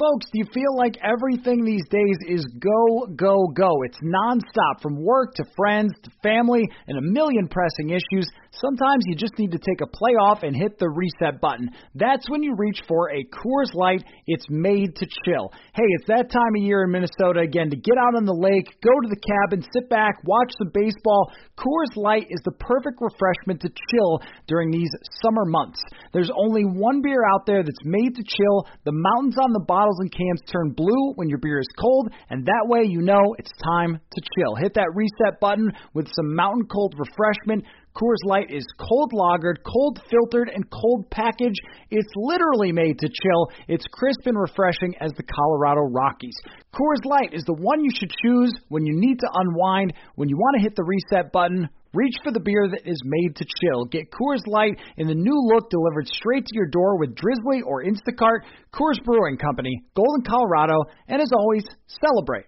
Folks, do you feel like everything these days is go, go, go? It's nonstop from work to friends to family and a million pressing issues. Sometimes you just need to take a play off and hit the reset button. That's when you reach for a Coors Light. It's made to chill. Hey, it's that time of year in Minnesota again to get out on the lake, go to the cabin, sit back, watch some baseball. Coors Light is the perfect refreshment to chill during these summer months. There's only one beer out there that's made to chill. The mountains on the bottles and cans turn blue when your beer is cold, and that way you know it's time to chill. Hit that reset button with some mountain cold refreshment. Coors Light is cold lagered, cold filtered, and cold packaged. It's literally made to chill. It's crisp and refreshing as the Colorado Rockies. Coors Light is the one you should choose when you need to unwind, when you want to hit the reset button Reach for the beer that is made to chill. Get Coors Light in the new look delivered straight to your door with Drizly or Instacart. Coors Brewing Company, Golden, Colorado, and as always, celebrate.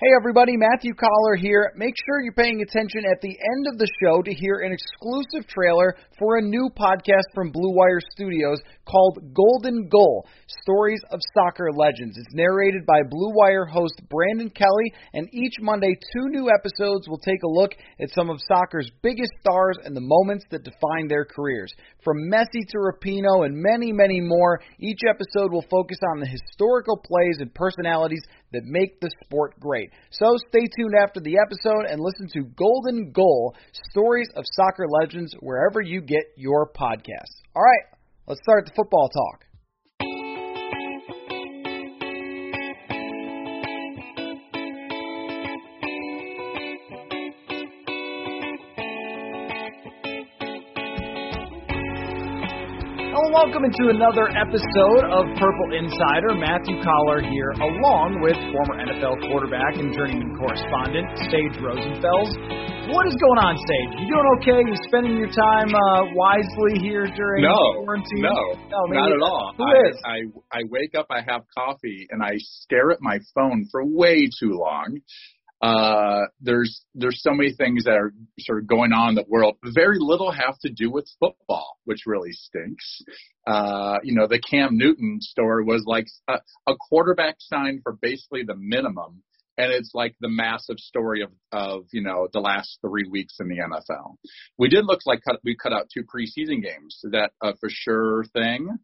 Hey everybody, Matthew Coller here. Make sure you're paying attention at the end of the show to hear an exclusive trailer for a new podcast from Blue Wire Studios called Golden Goal Stories of Soccer Legends. It's narrated by Blue Wire host Brandon Kelly, and each Monday, two new episodes will take a look at some of soccer's biggest stars and the moments that define their careers. From Messi to Rapinoe and many, many more, each episode will focus on the historical plays and personalities that make the sport great. So stay tuned after the episode and listen to Golden Goal Stories of Soccer Legends wherever you get your podcasts. All right, let's start the football talk. Welcome into another episode of Purple Insider. Matthew Coller here, along with former NFL quarterback and journeyman correspondent Sage Rosenfels. What is going on, Sage? You doing okay? You spending your time uh, wisely here during no, quarantine? No, no, not at all. Who I, is? I I wake up, I have coffee, and I stare at my phone for way too long uh, there's there's so many things that are sort of going on in the world. Very little have to do with football, which really stinks. Uh, you know, the Cam Newton story was like a, a quarterback signed for basically the minimum, and it's like the massive story of of you know the last three weeks in the NFL. We did look like cut, we cut out two preseason games. Is that a for sure thing?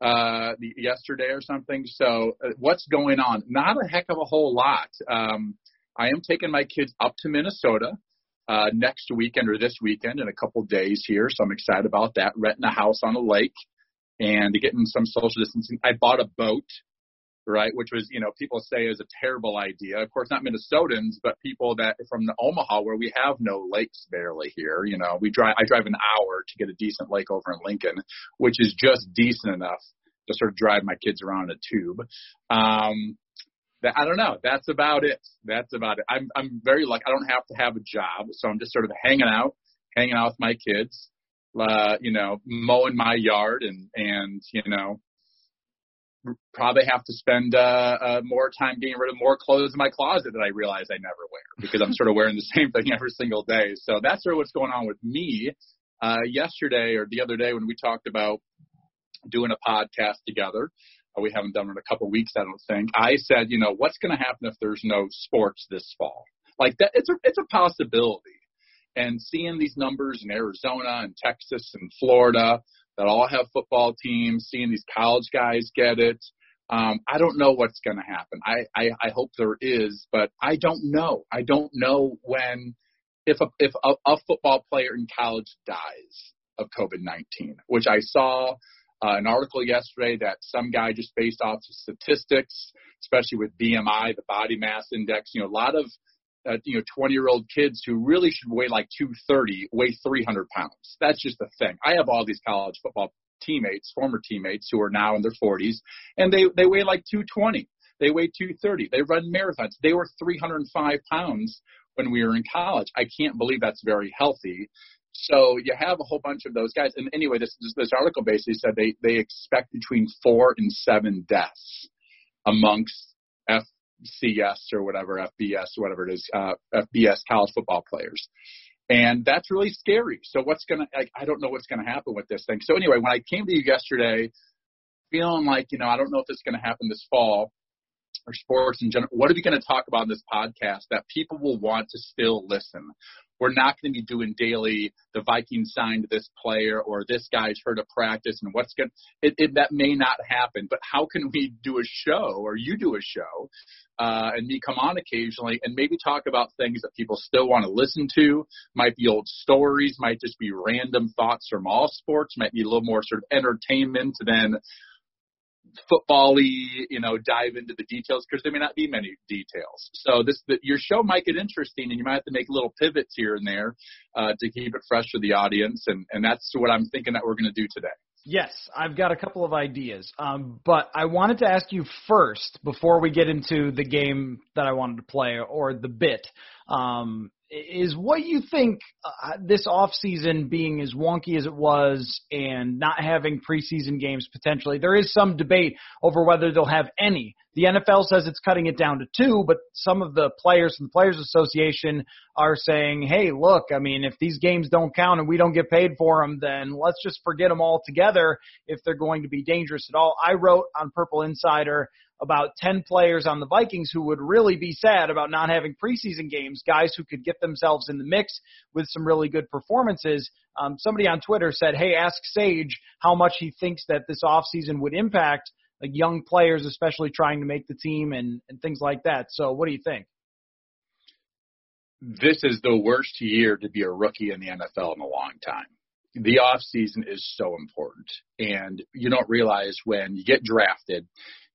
Uh, yesterday or something. So uh, what's going on? Not a heck of a whole lot. Um, I am taking my kids up to Minnesota uh, next weekend or this weekend in a couple days here, so I'm excited about that. Renting a house on a lake and getting some social distancing. I bought a boat, right, which was you know people say is a terrible idea. Of course, not Minnesotans, but people that from the Omaha where we have no lakes barely here. You know, we drive. I drive an hour to get a decent lake over in Lincoln, which is just decent enough to sort of drive my kids around in a tube. Um, that I don't know. That's about it. That's about it. I'm I'm very lucky. I don't have to have a job, so I'm just sort of hanging out, hanging out with my kids, uh, you know, mowing my yard, and and you know, probably have to spend uh, uh, more time getting rid of more clothes in my closet that I realize I never wear because I'm sort of wearing the same thing every single day. So that's sort of what's going on with me. Uh, yesterday or the other day when we talked about doing a podcast together we haven't done it in a couple weeks, I don't think. I said, you know, what's going to happen if there's no sports this fall? Like that, it's a it's a possibility. And seeing these numbers in Arizona and Texas and Florida that all have football teams, seeing these college guys get it, um, I don't know what's going to happen. I, I I hope there is, but I don't know. I don't know when if a if a, a football player in college dies of COVID nineteen, which I saw uh, an article yesterday that some guy just based off of statistics, especially with BMI, the body mass index, you know, a lot of uh, you know 20 year old kids who really should weigh like 230 weigh 300 pounds. That's just the thing. I have all these college football teammates, former teammates who are now in their 40s, and they they weigh like 220. They weigh 230. They run marathons. They were 305 pounds when we were in college. I can't believe that's very healthy. So you have a whole bunch of those guys. And anyway, this this article basically said they they expect between four and seven deaths amongst FCS or whatever FBS or whatever it is uh, FBS college football players. And that's really scary. So what's gonna? I, I don't know what's gonna happen with this thing. So anyway, when I came to you yesterday, feeling like, you know, I don't know if it's going to happen this fall or sports in general. What are we going to talk about in this podcast that people will want to still listen? We're not going to be doing daily. The Vikings signed this player, or this guy's heard of practice, and what's going. It, it, that may not happen, but how can we do a show, or you do a show, uh, and me come on occasionally, and maybe talk about things that people still want to listen to? Might be old stories, might just be random thoughts from all sports, might be a little more sort of entertainment than football-y, you know, dive into the details because there may not be many details. So this, the, your show might get interesting, and you might have to make little pivots here and there uh, to keep it fresh for the audience, and and that's what I'm thinking that we're going to do today. Yes, I've got a couple of ideas, um, but I wanted to ask you first before we get into the game that I wanted to play or the bit. Um, is what you think uh, this off season being as wonky as it was and not having preseason games potentially there is some debate over whether they'll have any the NFL says it's cutting it down to two but some of the players from the players association are saying hey look I mean if these games don't count and we don't get paid for them then let's just forget them altogether if they're going to be dangerous at all I wrote on Purple Insider about 10 players on the Vikings who would really be sad about not having preseason games, guys who could get themselves in the mix with some really good performances. Um, somebody on Twitter said, hey, ask Sage how much he thinks that this offseason would impact like young players, especially trying to make the team and, and things like that. So what do you think? This is the worst year to be a rookie in the NFL in a long time the off season is so important and you don't realize when you get drafted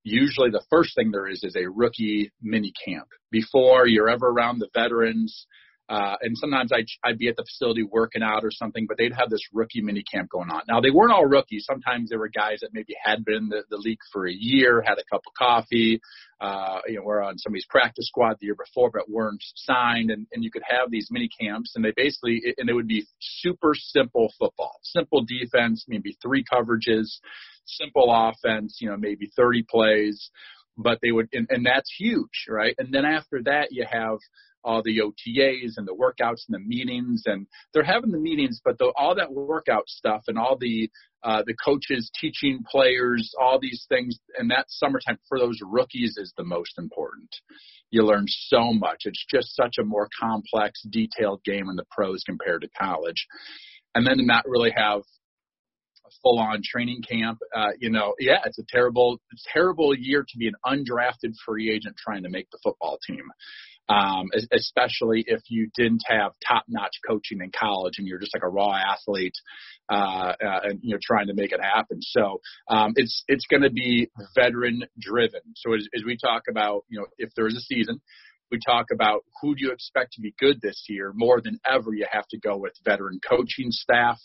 usually the first thing there is is a rookie mini camp before you're ever around the veterans. Uh, and sometimes I'd, I'd be at the facility working out or something, but they'd have this rookie mini camp going on. Now they weren't all rookies. Sometimes there were guys that maybe had been in the, the league for a year, had a cup of coffee, uh, you know, were on somebody's practice squad the year before, but weren't signed. And, and you could have these mini camps and they basically, and it would be super simple football, simple defense, maybe three coverages, simple offense, you know, maybe 30 plays, but they would, and, and that's huge, right? And then after that, you have all the OTAs and the workouts and the meetings, and they're having the meetings, but the, all that workout stuff and all the uh, the coaches teaching players all these things, and that summertime for those rookies is the most important. You learn so much. It's just such a more complex, detailed game in the pros compared to college, and then to not really have full on training camp. Uh, you know, yeah, it's a terrible, terrible year to be an undrafted free agent trying to make the football team. Um, especially if you didn't have top notch coaching in college and you're just like a raw athlete, uh, uh, and you know, trying to make it happen. So, um, it's, it's going to be veteran driven. So as, as we talk about, you know, if there is a season, we talk about who do you expect to be good this year more than ever you have to go with veteran coaching staff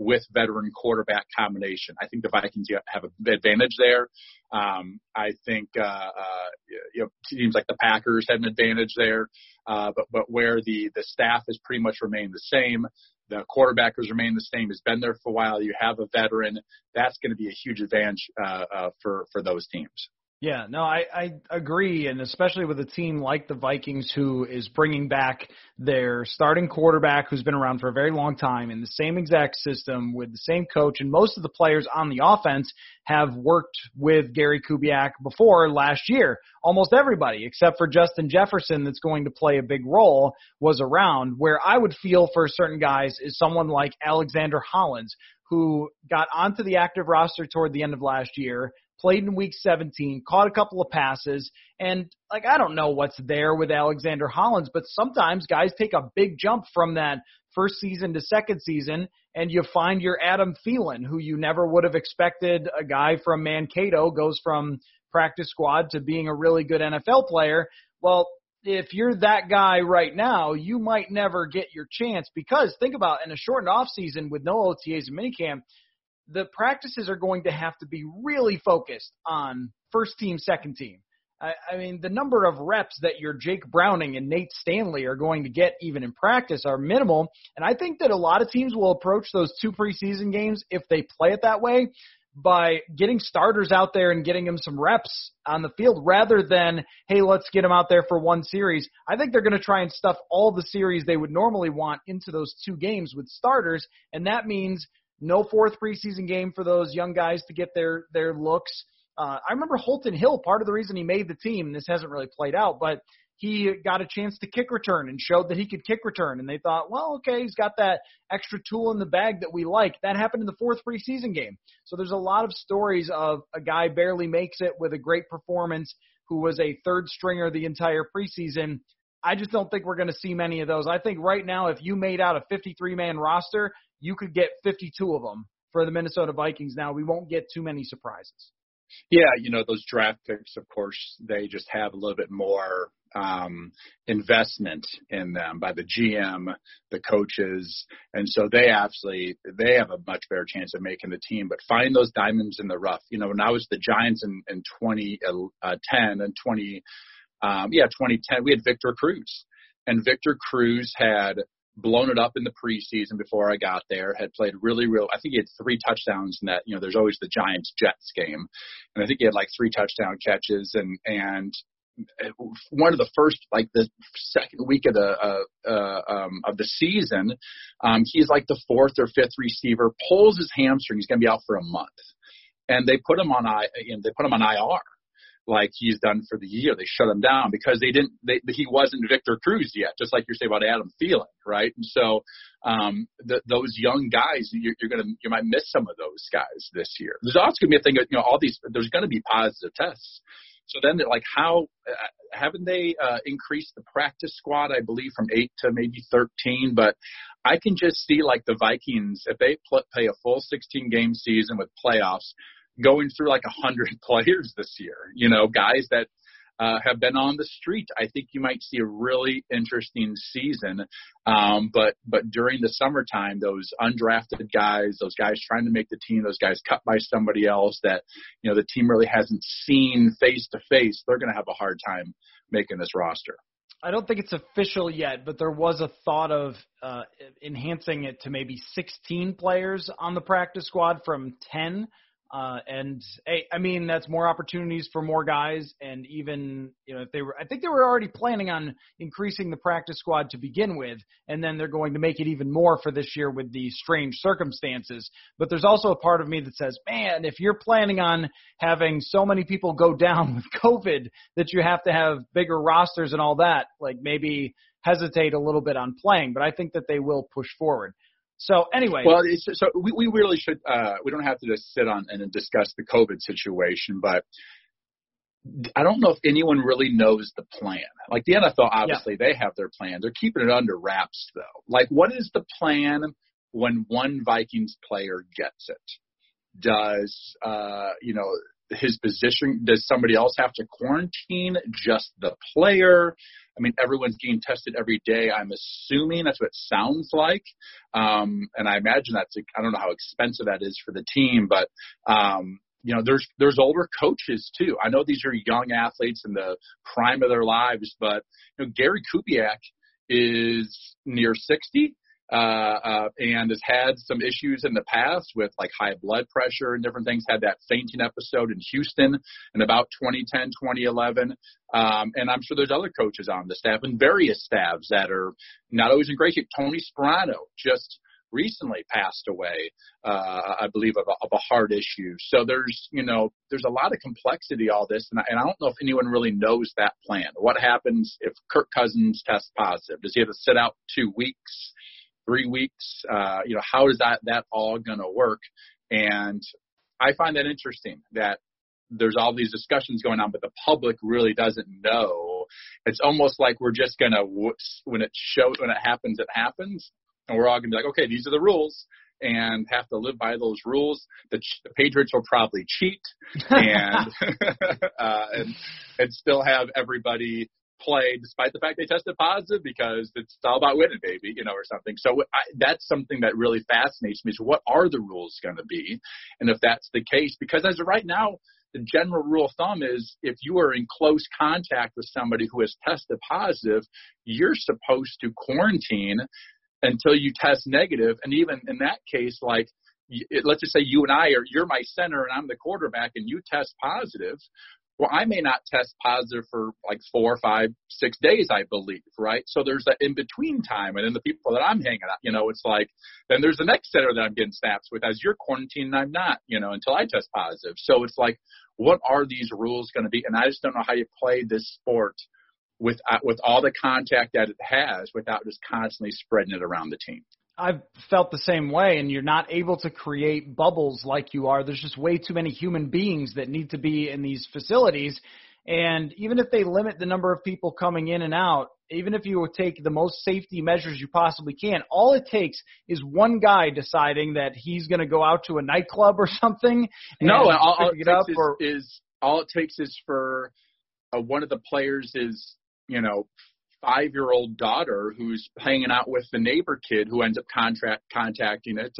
with veteran quarterback combination. I think the Vikings have an advantage there. Um, I think uh, uh, you know teams like the Packers have an advantage there, uh, but but where the the staff has pretty much remained the same, the quarterback has remained the same, has been there for a while. You have a veteran, that's going to be a huge advantage uh, uh, for for those teams. Yeah, no, I, I agree, and especially with a team like the Vikings, who is bringing back their starting quarterback, who's been around for a very long time in the same exact system with the same coach, and most of the players on the offense have worked with Gary Kubiak before last year. Almost everybody, except for Justin Jefferson, that's going to play a big role, was around. Where I would feel for certain guys is someone like Alexander Hollins, who got onto the active roster toward the end of last year, played in week 17, caught a couple of passes, and like I don't know what's there with Alexander Hollins, but sometimes guys take a big jump from that first season to second season, and you find your Adam Thielen, who you never would have expected. A guy from Mankato goes from practice squad to being a really good NFL player. Well, if you're that guy right now, you might never get your chance because think about in a shortened off season with no OTAs and minicamp, the practices are going to have to be really focused on first team, second team. I, I mean, the number of reps that your Jake Browning and Nate Stanley are going to get even in practice are minimal. And I think that a lot of teams will approach those two preseason games if they play it that way by getting starters out there and getting them some reps on the field rather than, hey, let's get them out there for one series. I think they're going to try and stuff all the series they would normally want into those two games with starters. And that means no fourth preseason game for those young guys to get their their looks. Uh, I remember Holton Hill. Part of the reason he made the team, this hasn't really played out, but he got a chance to kick return and showed that he could kick return. And they thought, well, okay, he's got that extra tool in the bag that we like. That happened in the fourth preseason game. So there's a lot of stories of a guy barely makes it with a great performance who was a third stringer the entire preseason. I just don't think we're going to see many of those. I think right now, if you made out a 53 man roster, you could get 52 of them for the Minnesota Vikings. Now, we won't get too many surprises. Yeah, you know, those draft picks, of course, they just have a little bit more um, investment in them by the GM, the coaches, and so they actually they have a much better chance of making the team. But find those diamonds in the rough. You know, when I was the Giants in, in 2010 uh, and 20, um, yeah, 2010, we had Victor Cruz, and Victor Cruz had blown it up in the preseason before I got there. Had played really, real. I think he had three touchdowns in that. You know, there's always the Giants Jets game, and I think he had like three touchdown catches. And and one of the first, like the second week of the uh, uh, um, of the season, um, he's like the fourth or fifth receiver, pulls his hamstring. He's going to be out for a month, and they put him on I. You know, they put him on IR like he's done for the year. They shut him down because they didn't. They, he wasn't Victor Cruz yet, just like you're saying about Adam Thielen, right? And so um, the, those young guys, you're, you're gonna you might miss some of those guys this year. There's also gonna be a thing. You know, all these there's gonna be positive tests. So then, like, how uh, haven't they uh, increased the practice squad? I believe from eight to maybe thirteen. But I can just see like the Vikings if they pl- play a full 16 game season with playoffs going through like a hundred players this year. You know, guys that uh, have been on the street. I think you might see a really interesting season. Um, but but during the summertime, those undrafted guys, those guys trying to make the team, those guys cut by somebody else that you know the team really hasn't seen face to face, they're going to have a hard time making this roster. I don't think it's official yet, but there was a thought of uh, enhancing it to maybe 16 players on the practice squad from 10 uh, and hey, I mean that's more opportunities for more guys, and even you know if they were, I think they were already planning on increasing the practice squad to begin with, and then they're going to make it even more for this year with the strange circumstances. But there's also a part of me that says, man, if you're planning on having so many people go down with COVID that you have to have bigger rosters and all that, like maybe hesitate a little bit on playing. But I think that they will push forward. So anyway, well, it's, so we, we really should. Uh, we don't have to just sit on and discuss the COVID situation, but I don't know if anyone really knows the plan. Like the NFL, obviously yeah. they have their plan. They're keeping it under wraps, though. Like, what is the plan when one Vikings player gets it? Does uh, you know his position? Does somebody else have to quarantine just the player? I mean, everyone's getting tested every day. I'm assuming that's what it sounds like. Um, and I imagine that's, I don't know how expensive that is for the team, but, um, you know, there's, there's older coaches too. I know these are young athletes in the prime of their lives, but, you know, Gary Kubiak is near 60 uh, uh, and has had some issues in the past with like high blood pressure and different things. Had that fainting episode in Houston in about 2010, 2011. Um, and I'm sure there's other coaches on the staff and various staffs that are not always in great shape. Tony Sparano just recently passed away, uh, I believe, of a, of a heart issue. So there's, you know, there's a lot of complexity all this, and I, and I don't know if anyone really knows that plan. What happens if Kirk Cousins tests positive? Does he have to sit out two weeks? Three weeks? Uh, you know, how is that that all going to work? And I find that interesting that there's all these discussions going on, but the public really doesn't know. It's almost like we're just gonna when it shows when it happens, it happens, and we're all gonna be like, okay, these are the rules, and have to live by those rules. The, the Patriots will probably cheat and uh, and and still have everybody play despite the fact they tested positive because it's all about winning, baby, you know, or something. So I, that's something that really fascinates me is what are the rules going to be? And if that's the case, because as of right now, the general rule of thumb is if you are in close contact with somebody who has tested positive, you're supposed to quarantine until you test negative. And even in that case, like, let's just say you and I are, you're my center and I'm the quarterback and you test positive Well, I may not test positive for like four, five, six days, I believe, right? So there's that in between time. And then the people that I'm hanging out, you know, it's like, then there's the next center that I'm getting snaps with as you're quarantined and I'm not, you know, until I test positive. So it's like, what are these rules going to be? And I just don't know how you play this sport with, uh, with all the contact that it has without just constantly spreading it around the team. I've felt the same way, and you're not able to create bubbles like you are. There's just way too many human beings that need to be in these facilities. And even if they limit the number of people coming in and out, even if you take the most safety measures you possibly can, all it takes is one guy deciding that he's going to go out to a nightclub or something. No, all, all it, it takes is, or, is all it takes is for uh, one of the players is you know five year old daughter who's hanging out with the neighbor kid who ends up contract contacting it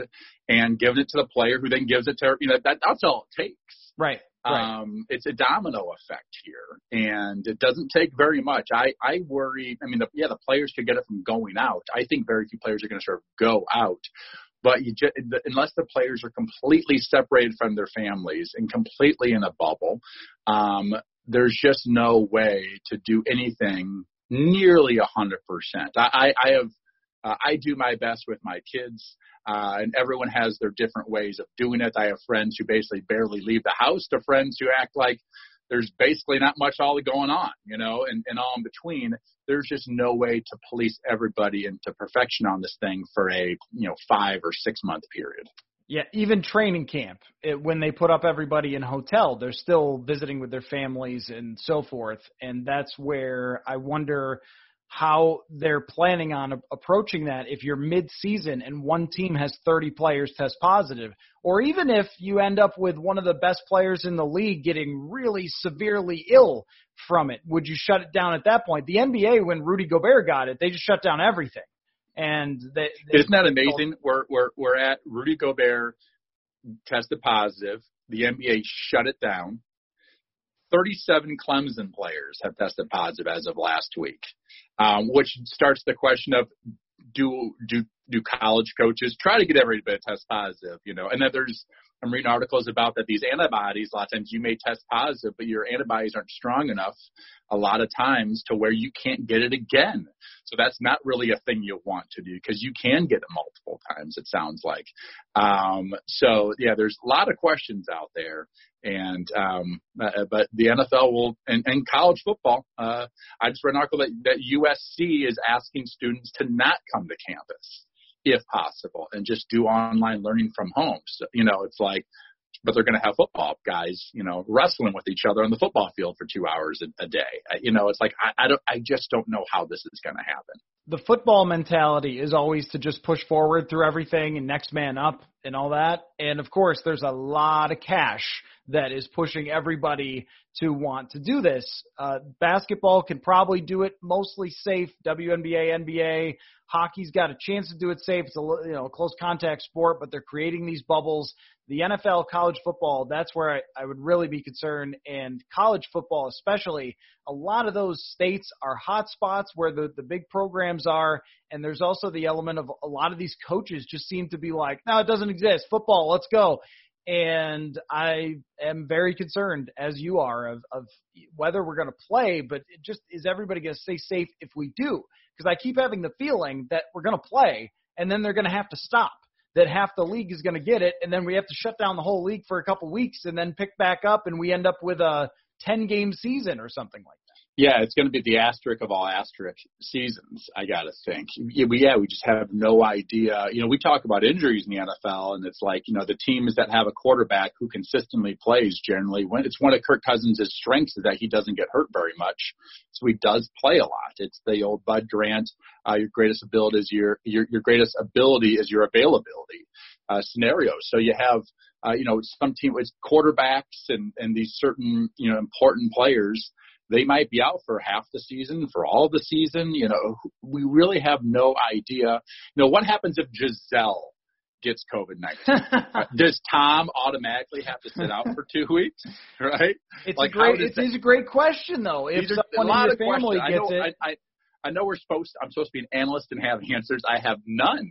and giving it to the player who then gives it to her. You know, that that's all it takes. Right. Right. Um, it's a domino effect here, and it doesn't take very much. I I worry. I mean, the, yeah, the players could get it from going out. I think very few players are going to sort of go out, but you just, unless the players are completely separated from their families and completely in a bubble, um, there's just no way to do anything nearly a hundred percent. I, I have uh, I do my best with my kids, uh, and everyone has their different ways of doing it. I have friends who basically barely leave the house to friends who act like there's basically not much all going on, you know, and, and all in between. There's just no way to police everybody into perfection on this thing for a, you know, five or six month period. Yeah, even training camp, it, when they put up everybody in hotel, they're still visiting with their families and so forth. And that's where I wonder how they're planning on a- approaching that if you're mid-season and one team has 30 players test positive, or even if you end up with one of the best players in the league getting really severely ill from it, would you shut it down at that point? The NBA, when Rudy Gobert got it, they just shut down everything. And they, they isn't that amazing? We're we're we're at Rudy Gobert tested positive. The NBA shut it down. 37 Clemson players have tested positive as of last week, um, which starts the question of do do do college coaches try to get everybody to test positive? You know, and then there's I'm reading articles about that these antibodies. A lot of times you may test positive, but your antibodies aren't strong enough a lot of times to where you can't get it again. So that's not really a thing you want to do because you can get it multiple times. It sounds like. Um, so yeah, there's a lot of questions out there, and um, uh, but the NFL will and, and college football. Uh, I just read an article that, that USC is asking students to not come to campus if possible, and just do online learning from home. So, you know, it's like, but they're going to have football guys, you know, wrestling with each other on the football field for two hours a, a day. You know, it's like I, I don't, I just don't know how this is going to happen. The football mentality is always to just push forward through everything and next man up and all that. And of course, there's a lot of cash that is pushing everybody to want to do this. Uh, basketball can probably do it mostly safe. WNBA, NBA, hockey's got a chance to do it safe. It's a you know close contact sport, but they're creating these bubbles. The NFL, college football, that's where I, I would really be concerned, and college football especially. A lot of those states are hot spots where the the big programs are, and there's also the element of a lot of these coaches just seem to be like, no, it doesn't exist. Football, let's go and I am very concerned, as you are, of, of whether we're going to play. But just is everybody going to stay safe if we do? Because I keep having the feeling that we're going to play, and then they're going to have to stop. That half the league is going to get it, and then we have to shut down the whole league for a couple weeks, and then pick back up, and we end up with a ten game season or something like that. Yeah, it's going to be the asterisk of all asterisk seasons. I got to think. Yeah, we, just have no idea. You know, we talk about injuries in the NFL, and it's like you know the teams that have a quarterback who consistently plays generally. When it's one of Kirk Cousins' strengths is that he doesn't get hurt very much, so he does play a lot. It's the old Bud Grant. Uh, your greatest ability is your your your greatest ability is your availability uh, scenario. So you have uh, you know some team with quarterbacks and and these certain you know important players they might be out for half the season, for all the season. You know, we really have no idea. You know, what happens if Gisele gets COVID 19? does Tom automatically have to sit out for two weeks? Right? It's like, a great, it's, it's a great question though. If someone in your family gets I know, it. I, I, I know we're supposed, I'm supposed to be an analyst and have answers. I have none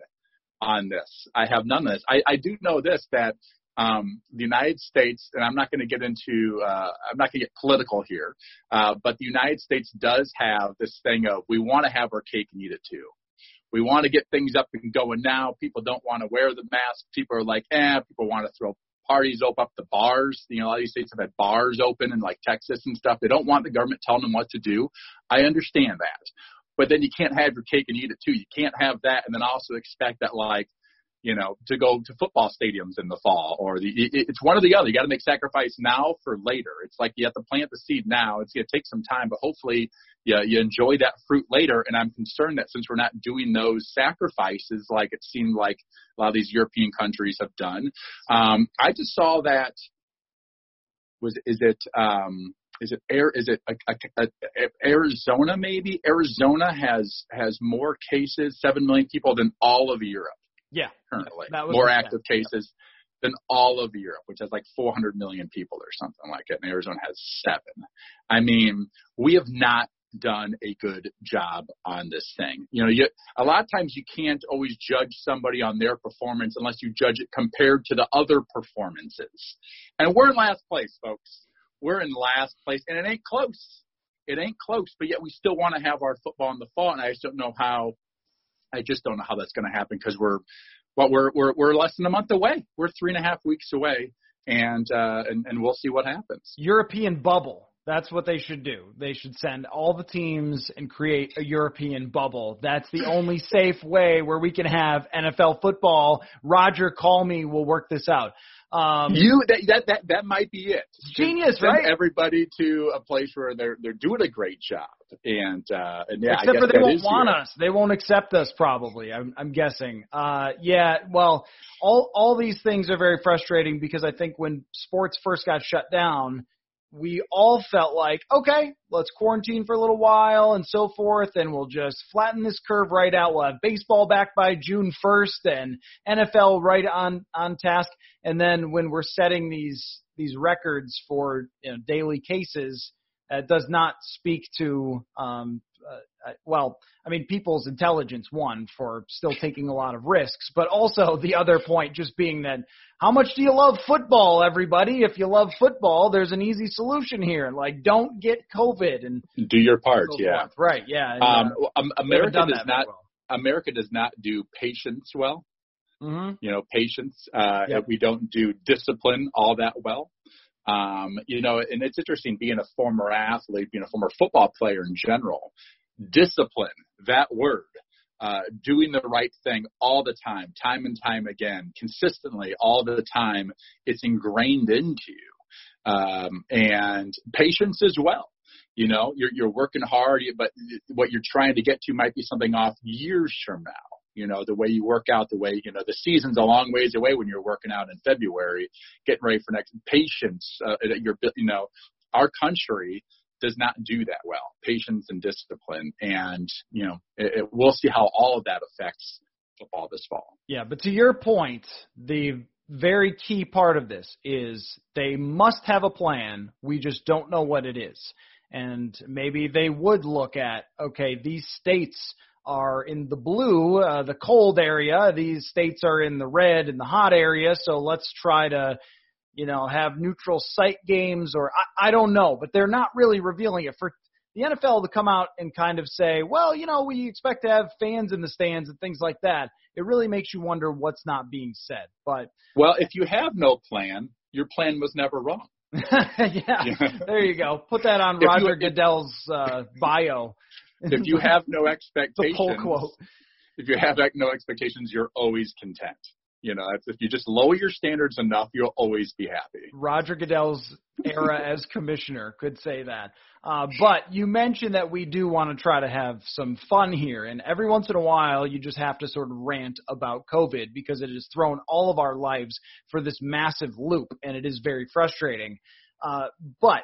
on this. I have none of this. I, I do know this that um, the United States, and I'm not going to get into, uh, I'm not going to get political here, uh, but the United States does have this thing of we want to have our cake and eat it too. We want to get things up and going now. People don't want to wear the mask. People are like, eh, people want to throw parties open up the bars. You know, a lot of these states have had bars open in like Texas and stuff. They don't want the government telling them what to do. I understand that. But then you can't have your cake and eat it too. You can't have that and then also expect that like you know, to go to football stadiums in the fall or the, it, it's one or the other. You got to make sacrifice now for later. It's like you have to plant the seed now. It's going to take some time, but hopefully you, you enjoy that fruit later. And I'm concerned that since we're not doing those sacrifices, like it seemed like a lot of these European countries have done, um, I just saw that was, is it, um, is it air is it a, a, a, Arizona maybe Arizona has has more cases 7 million people than all of Europe yeah, currently more active cases than all of Europe, which has like 400 million people or something like it, and Arizona has seven. I mean, we have not done a good job on this thing. You know, you, a lot of times you can't always judge somebody on their performance unless you judge it compared to the other performances. And we're in last place, folks. We're in last place, and it ain't close. It ain't close, but yet we still want to have our football in the fall, and I just don't know how I just don't know how that's going to happen because we're, well, we're we're we're less than a month away. We're three and a half weeks away, and uh, and and we'll see what happens. European bubble. That's what they should do. They should send all the teams and create a European bubble. That's the only safe way where we can have NFL football. Roger, call me. We'll work this out. Um, you that that that that might be it. Genius, Send right? Everybody to a place where they're they're doing a great job, and uh, and yeah, except for they won't want us. They won't accept us, probably. I'm I'm guessing. Uh, yeah. Well, all all these things are very frustrating because I think when sports first got shut down, we all felt like, okay, let's quarantine for a little while and so forth, and we'll just flatten this curve right out. We'll have baseball back by June 1st and NFL right on on task. And then when we're setting these these records for you know, daily cases, it does not speak to um, uh, well, I mean, people's intelligence, one, for still taking a lot of risks, but also the other point just being that how much do you love football, everybody? If you love football, there's an easy solution here. Like, don't get COVID and do your part. Yeah. Forth. Right. Yeah. Um, uh, America does not, well. America does not do patience well. Mm-hmm. You know, patience. Uh, yep. we don't do discipline all that well. Um, you know, and it's interesting being a former athlete, being a former football player in general discipline, that word, uh, doing the right thing all the time, time and time again, consistently all the time, it's ingrained into you. Um, and patience as well. You know, you're, you're working hard, but what you're trying to get to might be something off years from now. You know, the way you work out, the way, you know, the season's a long ways away when you're working out in February, getting ready for next patience. Uh, you're, you know, our country does not do that well. Patience and discipline, and you know, it, it, we'll see how all of that affects football this fall. Yeah, but to your point, the very key part of this is they must have a plan. We just don't know what it is. And maybe they would look at, okay, these states are in the blue, uh, the cold area. These states are in the red and the hot area. So let's try to you know, have neutral site games or I, I don't know, but they're not really revealing it for the NFL to come out and kind of say, well, you know, we expect to have fans in the stands and things like that. It really makes you wonder what's not being said. But well, if you have no plan, your plan was never wrong. yeah, yeah, there you go. Put that on if Roger you, Goodell's uh, bio. If you have no expectations, the pull quote. If you have no expectations, you're always content. You know, if you just lower your standards enough, you'll always be happy. Roger Goodell's era as commissioner could say that. Uh, but you mentioned that we do want to try to have some fun here, and every once in a while, you just have to sort of rant about COVID because it has thrown all of our lives for this massive loop, and it is very frustrating. Uh, but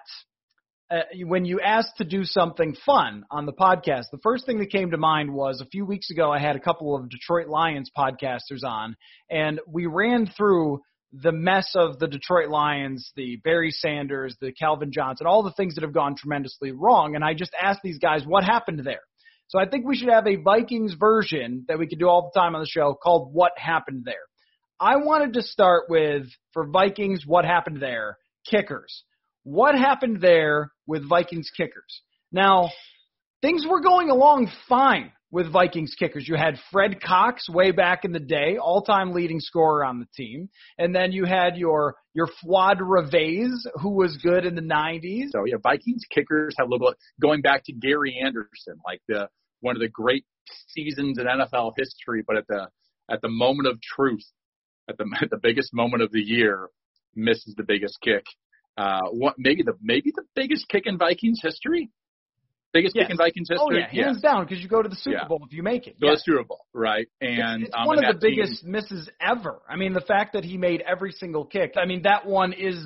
uh, when you asked to do something fun on the podcast, the first thing that came to mind was a few weeks ago I had a couple of Detroit Lions podcasters on, and we ran through the mess of the Detroit Lions, the Barry Sanders, the Calvin Johnson, all the things that have gone tremendously wrong. And I just asked these guys what happened there. So I think we should have a Vikings version that we could do all the time on the show called What Happened There. I wanted to start with for Vikings what happened there, kickers. What happened there with Vikings kickers? Now, things were going along fine with Vikings kickers. You had Fred Cox way back in the day, all-time leading scorer on the team, and then you had your your Fuad Reveiz, who was good in the 90s. So yeah, Vikings kickers have a little going back to Gary Anderson, like the one of the great seasons in NFL history, but at the at the moment of truth, at the at the biggest moment of the year, misses the biggest kick. Uh, what maybe the maybe the biggest kick in Vikings history biggest yes. kick in Vikings history. Oh yeah, hands down, because you go to the Super Yeah. Bowl if you make it. Go Yeah. to Super Bowl, right? And it's um, one and of the that team- biggest misses ever. I mean, the fact that he made every single kick. I mean, that one is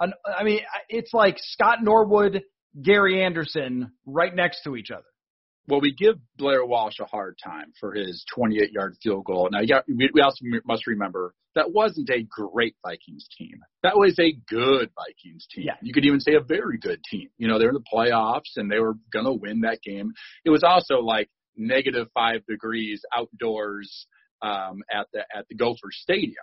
an. I mean, it's like Scott Norwood, Gary Anderson, right next to each other. Well, we give Blair Walsh a hard time for his 28-yard field goal. Now, yeah, we, we also must remember that wasn't a great Vikings team. That was a good Vikings team. Yeah. You could even say a very good team. You know, they were in the playoffs and they were going to win that game. It was also like negative five degrees outdoors um, at the at the Gopher Stadium.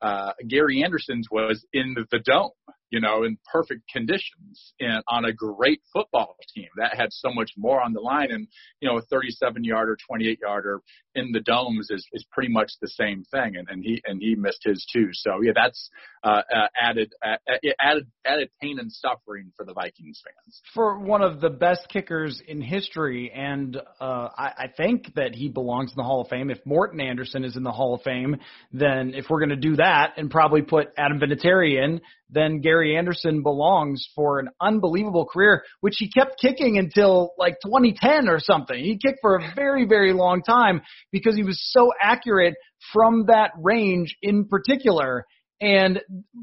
Uh, Gary Anderson's was in the, dome, you know, in perfect conditions and on a great football team that had so much more on the line. And, you know, a 37 yarder, 28 yarder in the domes is, is pretty much the same thing. And, and he, and he missed his too. So yeah, that's, uh, uh added, uh, added, added pain and suffering for the Vikings fans. For one of the best kickers in history, and uh, I, I think that he belongs in the Hall of Fame. If Morten Andersen is in the Hall of Fame, then if we're going to do that and probably put Adam Vinatieri in, then Gary Anderson belongs for an unbelievable career, which he kept kicking until like 2010 or something. He kicked for a very, very long time because he was so accurate from that range in particular. And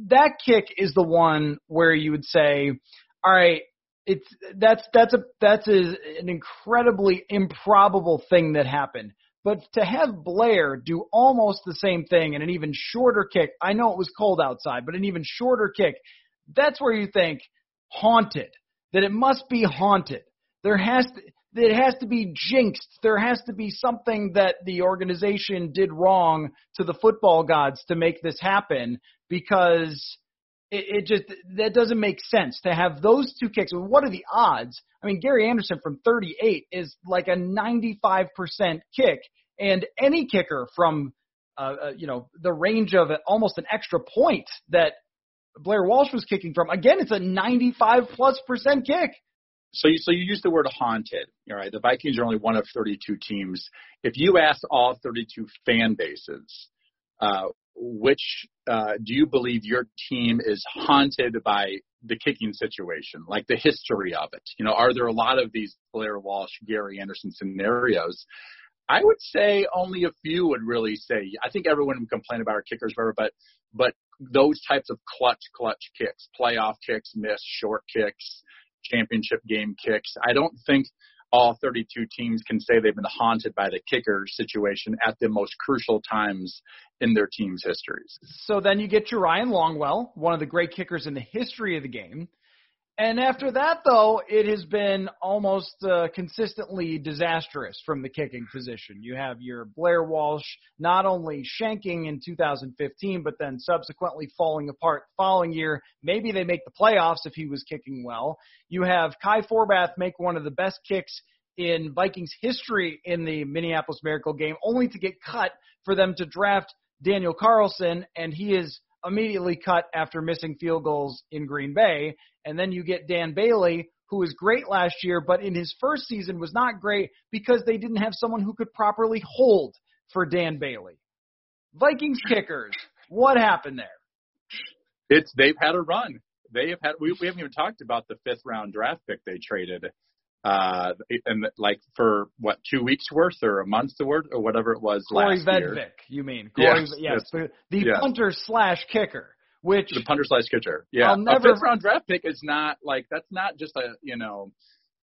that kick is the one where you would say, all right, it's that's that's a that's a, an incredibly improbable thing that happened. But to have Blair do almost the same thing in an even shorter kick, I know it was cold outside, but an even shorter kick, that's where you think haunted. That it must be haunted. There has to it has to be jinxed. There has to be something that the organization did wrong to the football gods to make this happen because it, it just that doesn't make sense to have those two kicks. What are the odds? I mean, Gary Anderson from 38 is like a 95% kick, and any kicker from uh, uh, you know the range of almost an extra point that Blair Walsh was kicking from. Again, it's a 95 plus percent kick. So you, so you use the word haunted. All right. The Vikings are only one of 32 teams. If you ask all 32 fan bases, uh, which uh, do you believe your team is haunted by the kicking situation, like the history of it? You know, are there a lot of these Blair Walsh, Gary Anderson scenarios? I would say only a few would really say. I think everyone would complain about our kickers, whatever, but but those types of clutch, clutch kicks, playoff kicks, miss, short kicks, championship game kicks. I don't think all 32 teams can say they've been haunted by the kicker situation at the most crucial times in their team's histories. So then you get your Ryan Longwell, one of the great kickers in the history of the game. And after that, though, it has been almost uh, consistently disastrous from the kicking position. You have your Blair Walsh not only shanking in 2015, but then subsequently falling apart following year. Maybe they make the playoffs if he was kicking well. You have Kai Forbath make one of the best kicks in Vikings history in the Minneapolis Miracle game, only to get cut for them to draft Daniel Carlson, and he is immediately cut after missing field goals in Green Bay. And then you get Dan Bailey, who was great last year, but in his first season was not great because they didn't have someone who could properly hold for Dan Bailey. Vikings kickers, what happened there? It's they've had a run. They have had. We, we haven't even talked about the fifth round draft pick they traded, uh, and like for what two weeks worth or a month's worth or whatever it was Kaare last Vedvik, year. you mean? Kaare, Yes, yes, yes, the, yes. punter slash kicker, which The punter slash kicker. Yeah, I'll never- a fifth round draft pick is not like that's not just a you know.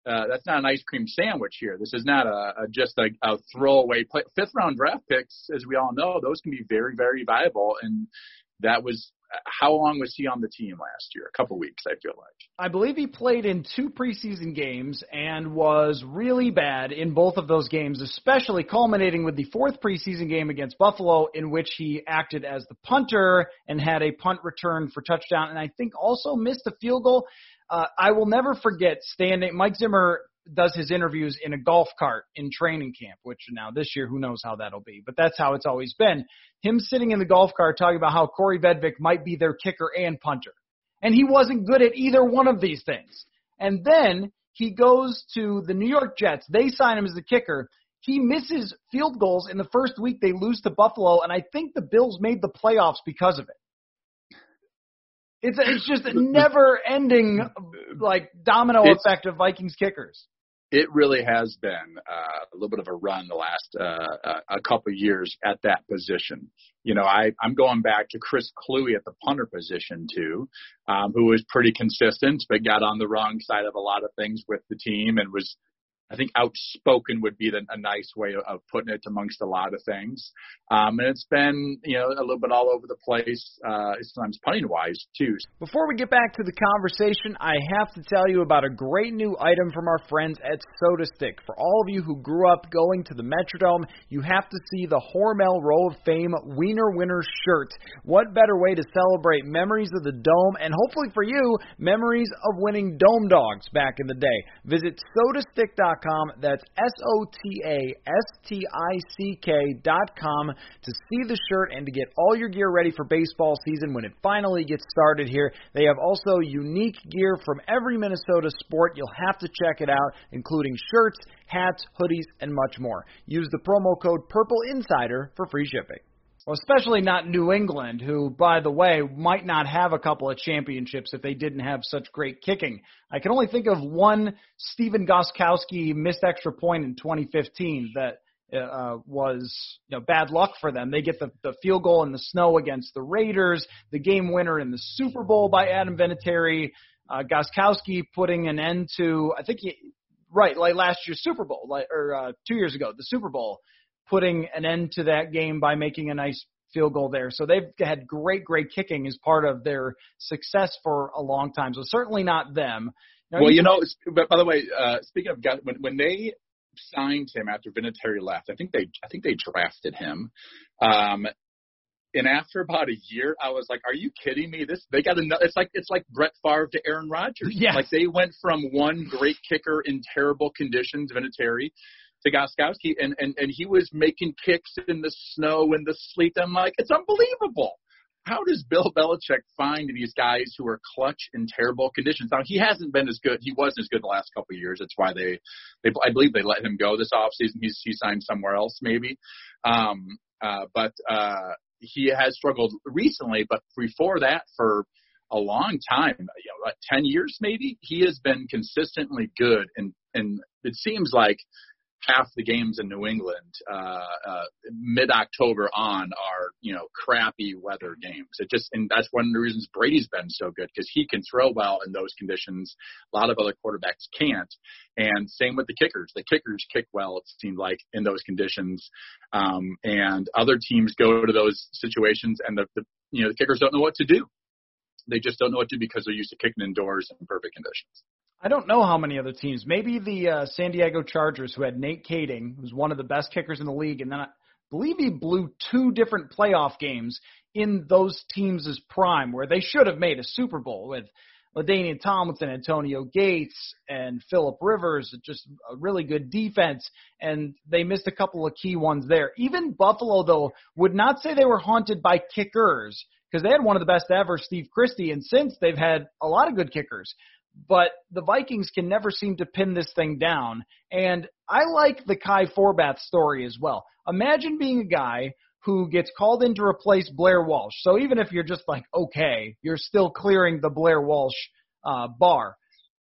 Uh, that's not an ice cream sandwich here. This is not a, a just a, a throwaway play. Fifth round draft picks, as we all know, those can be very, very viable. And that was how long was he on the team last year? A couple weeks, I feel like. I believe he played in two preseason games and was really bad in both of those games, especially culminating with the fourth preseason game against Buffalo, in which he acted as the punter and had a punt return for touchdown, and I think also missed a field goal. Uh, I will never forget standing. Mike Zimmer does his interviews in a golf cart in training camp, which now this year, who knows how that'll be, but that's how it's always been. Him sitting in the golf cart talking about how Kaare Vedvik might be their kicker and punter. And he wasn't good at either one of these things. And then he goes to the New York Jets. They sign him as the kicker. He misses field goals in the first week. They lose to Buffalo, and I think the Bills made the playoffs because of it. It's it's just a never ending like domino It's- effect of Vikings kickers. It really has been uh, a little bit of a run the last uh, a, a couple of years at that position. You know, I, I'm going back to Chris Kluwe at the punter position too, um, who was pretty consistent, but got on the wrong side of a lot of things with the team and was, I think, outspoken would be the, a nice way of, putting it amongst a lot of things. Um, and it's been, you know, a little bit all over the place, uh, sometimes punting wise too. Before we get back to the conversation, I have to tell you about a great new item from our friends at Soda Stick. For all of you who grew up going to the Metrodome, you have to see the Hormel Row of Fame Wiener Winner shirt. What better way to celebrate memories of the Dome and hopefully for you, memories of winning Dome Dogs back in the day? Visit sotastick.com. That's S O T A S T I C K.com to see the shirt and to get all your gear ready for baseball season when it finally gets started here. They have also unique gear from every Minnesota sport. You'll have to check it out, including shirts, hats, hoodies, and much more. Use the promo code Purple Insider for free shipping. Well, especially not New England, who, by the way, might not have a couple of championships if they didn't have such great kicking. I can only think of one Stephen Gostkowski missed extra point in 2015 that uh, was you know bad luck for them. They get the, the field goal in the snow against the Raiders, the game winner in the Super Bowl by Adam Vinatieri, uh, Gostkowski putting an end to I think he, right like last year's Super Bowl like or uh, two years ago the Super Bowl, putting an end to that game by making a nice field goal there. So they've had great great kicking as part of their success for a long time. So certainly not them. Now, well, you know, but by the way, uh, speaking of guys, when when they signed him after Vinatieri left, I think they I think they drafted him. Um, and after about a year, I was like, "Are you kidding me? This they got another. It's like it's like Brett Favre to Aaron Rodgers. Yes. Like they went from one great kicker in terrible conditions, Vinatieri, to Gostkowski, and and and he was making kicks in the snow and the sleet. I'm like, it's unbelievable. How does Bill Belichick find these guys who are clutch in terrible conditions? Now he hasn't been as good. He wasn't as good the last couple of years. That's why they, they I believe they let him go this offseason. He's he signed somewhere else maybe. Um, uh, but uh, he has struggled recently. But before that, for a long time, you know, like ten years maybe, he has been consistently good. And and it seems like half the games in New England uh, uh, mid October on are you know crappy weather games. It just and that's one of the reasons Brady's been so good because he can throw well in those conditions. A lot of other quarterbacks can't. And same with the kickers. The kickers kick well. It seemed like in those conditions, um, and other teams go to those situations and the, the you know the kickers don't know what to do. They just don't know what to do because they're used to kicking indoors in perfect conditions. I don't know how many other teams. Maybe the uh, San Diego Chargers, who had Nate Kaeding, who's one of the best kickers in the league, and then I believe he blew two different playoff games in those teams' prime, where they should have made a Super Bowl with Ladainian Tomlinson, Antonio Gates, and Philip Rivers. Just a really good defense, and they missed a couple of key ones there. Even Buffalo, though, would not say they were haunted by kickers because they had one of the best ever, Steve Christie, and since they've had a lot of good kickers but the Vikings can never seem to pin this thing down. And I like the Kai Forbath story as well. Imagine being a guy who gets called in to replace Blair Walsh. So even if you're just like, okay, you're still clearing the Blair Walsh uh, bar.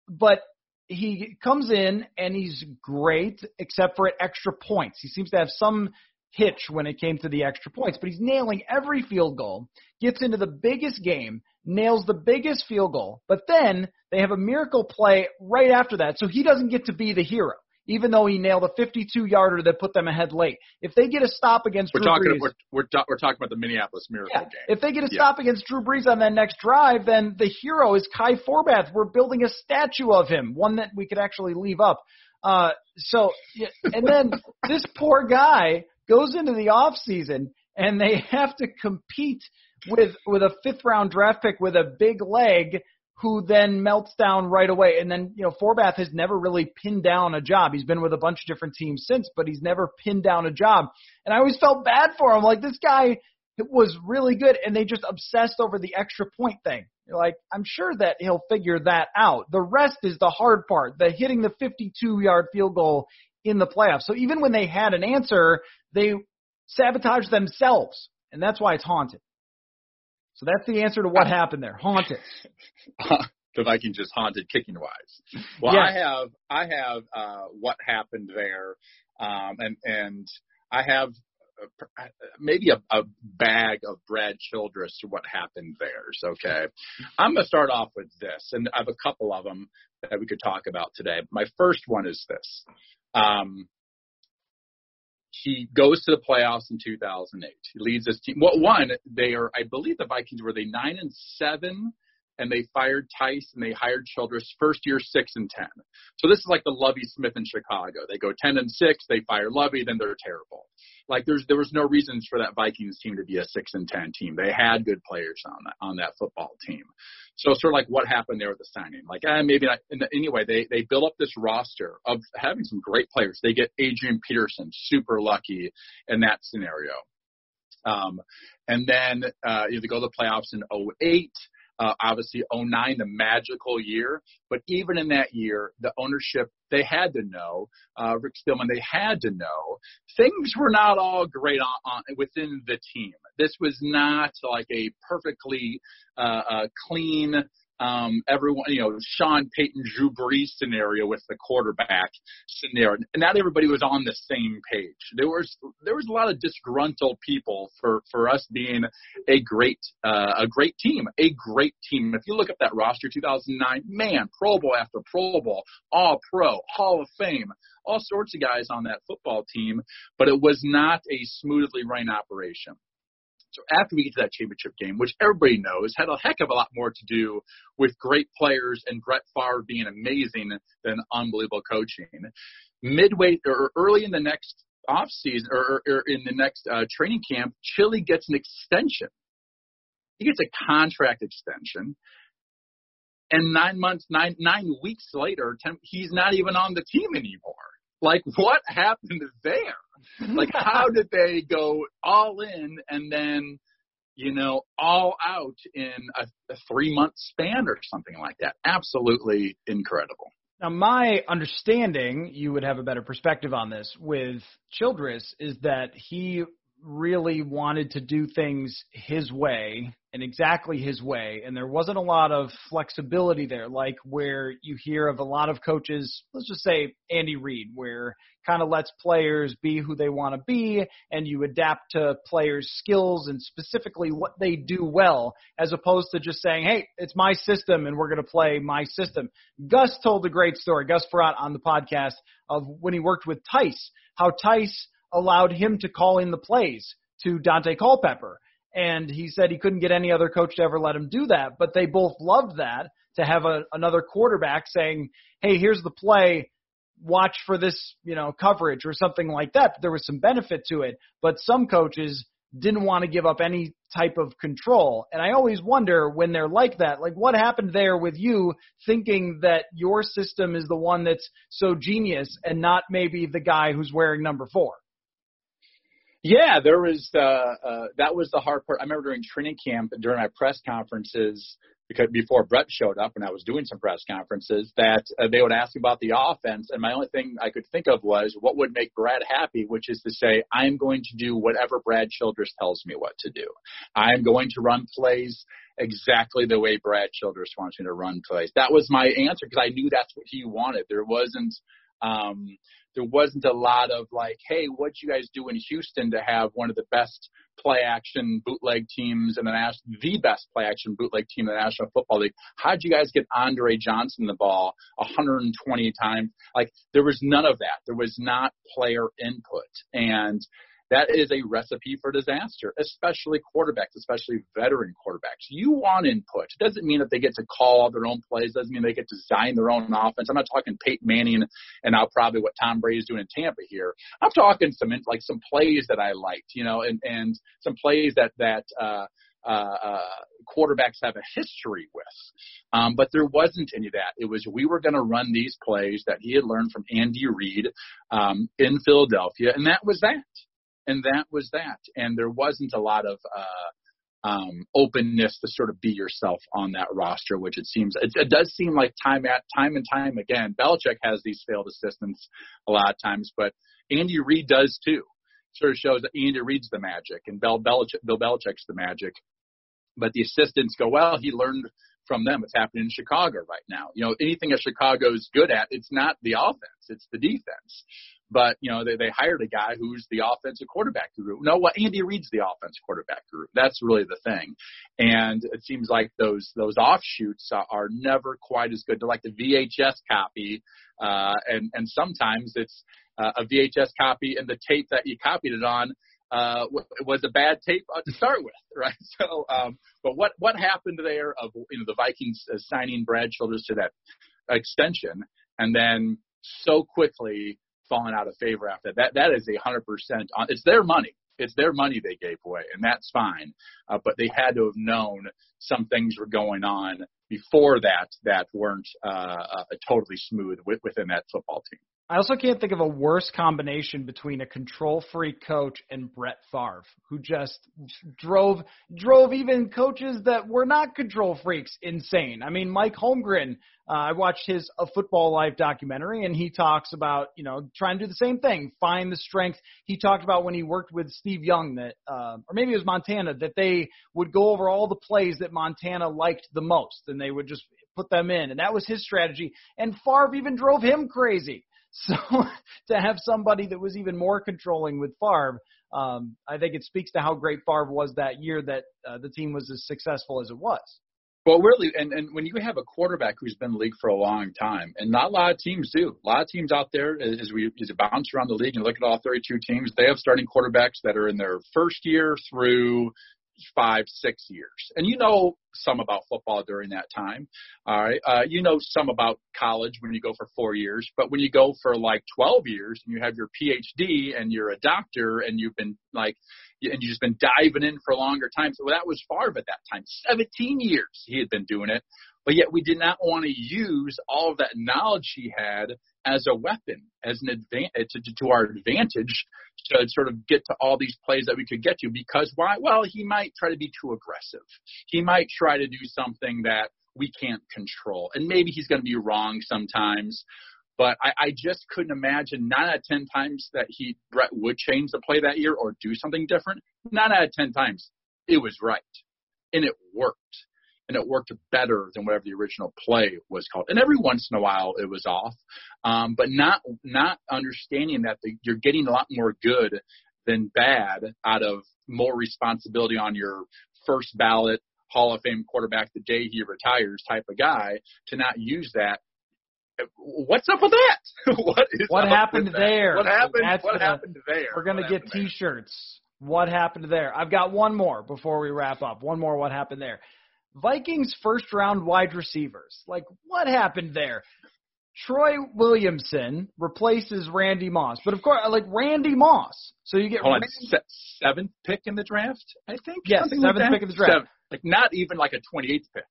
But he comes in and he's great, except for at extra points. He seems to have some hitch when it came to the extra points, but he's nailing every field goal, gets into the biggest game, nails the biggest field goal, but then they have a miracle play right after that, so he doesn't get to be the hero. even though he nailed a 52 yarder that put them ahead late. If they get a stop against we're Drew talking Brees, we're we're, we're talking about the Minneapolis Miracle yeah, game. if they get a Yeah. stop against Drew Brees on that next drive, then the hero is Kai Forbath. We're building a statue of him, one that we could actually leave up. Uh, so, and then this poor guy goes into the off season and they have to compete with with a fifth round draft pick with a big leg who then melts down right away. And then, you know, Forbath has never really pinned down a job. He's been with a bunch of different teams since, but he's never pinned down a job. And I always felt bad for him. Like this guy was really good and they just obsessed over the extra point thing. Like, I'm sure that he'll figure that out. The rest is the hard part, the hitting the 52 yard field goal in the playoffs. So even when they had an answer, they sabotaged themselves. And that's why it's haunted. So that's the answer to what happened there. Haunted. the Vikings just haunted kicking wise. Well, Yes. I have I have uh, what happened there, um, and and I have uh, maybe a, a bag of Brad Childress to what happened there. So, okay, I'm gonna start off with this, and I have a couple of them that we could talk about today. My first one is this. Um, he goes to the playoffs in 2008. He leads this team. Well, one, they are, I believe the Vikings were they nine and seven, and they fired Tice and they hired Childress first year six and ten. So this is like the Lovie Smith in Chicago. They go ten and six, they fire Lovie, then they're terrible. Like there's there was no reasons for that Vikings team to be a six and ten team. They had good players on that on that football team. So sort of like what happened there with the signing. Like eh, maybe not. And anyway, they they build up this roster of having some great players. They get Adrian Peterson, super lucky in that scenario. Um, and then uh, you know, they go to the playoffs in 08. Uh, obviously, 09, the magical year. But even in that year, the ownership, they had to know, uh, Rick Spielman, they had to know things were not all great on, on within the team. This was not like a perfectly uh, uh, clean, um, everyone, you know, Sean Payton, Drew Brees scenario with the quarterback scenario. Not everybody was on the same page. There was there was a lot of disgruntled people for for us being a great uh, a great team, a great team. If you look up that roster, 2009, man, Pro Bowl after Pro Bowl, All Pro, Hall of Fame, all sorts of guys on that football team. But it was not a smoothly running operation. So after we get to that championship game, which everybody knows had a heck of a lot more to do with great players and Brett Favre being amazing than unbelievable coaching. Midway or early in the next off season or, or in the next uh, training camp, Chili gets an extension. He gets a contract extension. And nine months, nine nine weeks later, ten, he's not even on the team anymore. Like, what happened there? Like, how did they go all in and then, you know, all out in a, a three month span or something like that? Absolutely incredible. Now, my understanding, you would have a better perspective on this with Childress, is that he really wanted to do things his way and exactly his way, and there wasn't a lot of flexibility there, like where you hear of a lot of coaches, let's just say Andy Reid, where kind of lets players be who they want to be, and you adapt to players' skills and specifically what they do well, as opposed to just saying, hey, it's my system and we're going to play my system. Gus told a great story, Gus Frerotte on the podcast, of when he worked with Tice, how Tice allowed him to call in the plays to Daunte Culpepper. And he said he couldn't get any other coach to ever let him do that, but they both loved that to have a, another quarterback saying, "Hey, here's the play, watch for this, you know, coverage or something like that." There was some benefit to it, but some coaches didn't want to give up any type of control. And I always wonder when they're like that, like what happened there with you thinking that your system is the one that's so genius and not maybe the guy who's wearing number 4. Yeah, there was uh, uh, that was the hard part. I remember during training camp during my press conferences because before Brett showed up and I was doing some press conferences that uh, they would ask about the offense and my only thing I could think of was what would make Brad happy, which is to say I'm going to do whatever Brad Childress tells me what to do. I'm going to run plays exactly the way Brad Childress wants me to run plays. That was my answer because I knew that's what he wanted. There wasn't Um, there wasn't a lot of like, hey, what'd you guys do in Houston to have one of the best play action bootleg teams in the national, the best play action bootleg team in the National Football League? How'd you guys get Andre Johnson the ball 120 times? Like there was none of that. There was not player input, and that is a recipe for disaster, especially quarterbacks, especially veteran quarterbacks. You want input. It doesn't mean that they get to call all their own plays. It doesn't mean they get to design their own offense. I'm not talking Peyton Manning and now probably what Tom Brady is doing in Tampa here. I'm talking some like some plays that I liked, you know, and and some plays that that uh, uh, uh, quarterbacks have a history with. Um, but there wasn't any of that. It was we were going to run these plays that he had learned from Andy Reid um, in Philadelphia, and that was that and that was that. And there wasn't a lot of uh, um, openness to sort of be yourself on that roster, which it seems it, it does seem like time at time and time again. Belichick has these failed assistants a lot of times, but Andy Reid does too. Sort of shows that Andy Reid's the magic and Bill Belichick, Bill Belichick's the magic. But the assistants go, well, he learned from them. It's happening in Chicago right now. You know, anything that Chicago's good at, it's not the offense, it's the defense. But you know, they they hired a guy who's the offensive quarterback guru. No, what Andy Reid's the offensive quarterback guru. That's really the thing. And it seems like those those offshoots are, never quite as good. They're like the VHS copy, uh, and and sometimes it's uh, a VHS copy and the tape that you copied it on uh, was a bad tape uh, to start with, right? So, um, but what what happened there of you know the Vikings uh, signing Brad Childress to that extension, and then so quickly falling out of favor after that. That is a hundred percent. On it's their money. It's their money they gave away, and that's fine. Uh, but they had to have known some things were going on before that that weren't uh, uh, totally smooth with, within that football team. I also can't think of a worse combination between a control freak coach and Brett Favre, who just drove drove even coaches that were not control freaks insane. I mean, Mike Holmgren, uh, I watched his A Football Life documentary, and he talks about you know trying to do the same thing, find the strength. He talked about when he worked with Steve Young that, uh, or maybe it was Montana, that they would go over all the plays that Montana liked the most, and they would just put them in, and that was his strategy. And Favre even drove him crazy. So to have somebody that was even more controlling with Favre, um, I think it speaks to how great Favre was that year that uh, the team was as successful as it was. Well, really, and, and when you have a quarterback who's been in the league for a long time, and not a lot of teams do. A lot of teams out there, as we as you bounce around the league and look at all 32 teams, they have starting quarterbacks that are in their first year through five, six years. And you know some about football during that time. All right. Uh, you know some about college when you go for four years, but when you go for like 12 years and you have your PhD and you're a doctor and you've been like, and you've just been diving in for a longer time. So that was Favre at that time. 17 years he had been doing it. But yet we did not want to use all of that knowledge he had as a weapon, as an advantage eh, to, to our advantage to sort of get to all these plays that we could get to. Because why? Well, he might try to be too aggressive. He might try to do something that we can't control, and maybe he's going to be wrong sometimes. But I, I just couldn't imagine nine out of ten times that he Brett would change the play that year or do something different. Nine out of ten times, it was right, and it worked and it worked better than whatever the original play was called. And every once in a while it was off, um, but not not understanding that the, you're getting a lot more good than bad out of more responsibility on your first ballot Hall of Fame quarterback the day he retires type of guy to not use that. What's up with that? what is what happened there? What happened? That's what gonna, happened there? We're gonna get T-shirts. There? What happened there? I've got one more before we wrap up. One more. What happened there? Vikings first round wide receivers. Like, what happened there? Troy Williamson replaces Randy Moss, but of course, like Randy Moss. So you get Hold Randy, on, seventh pick in the draft, I think. Yes, seventh like pick in the draft. Seven, like not even like a 28th pick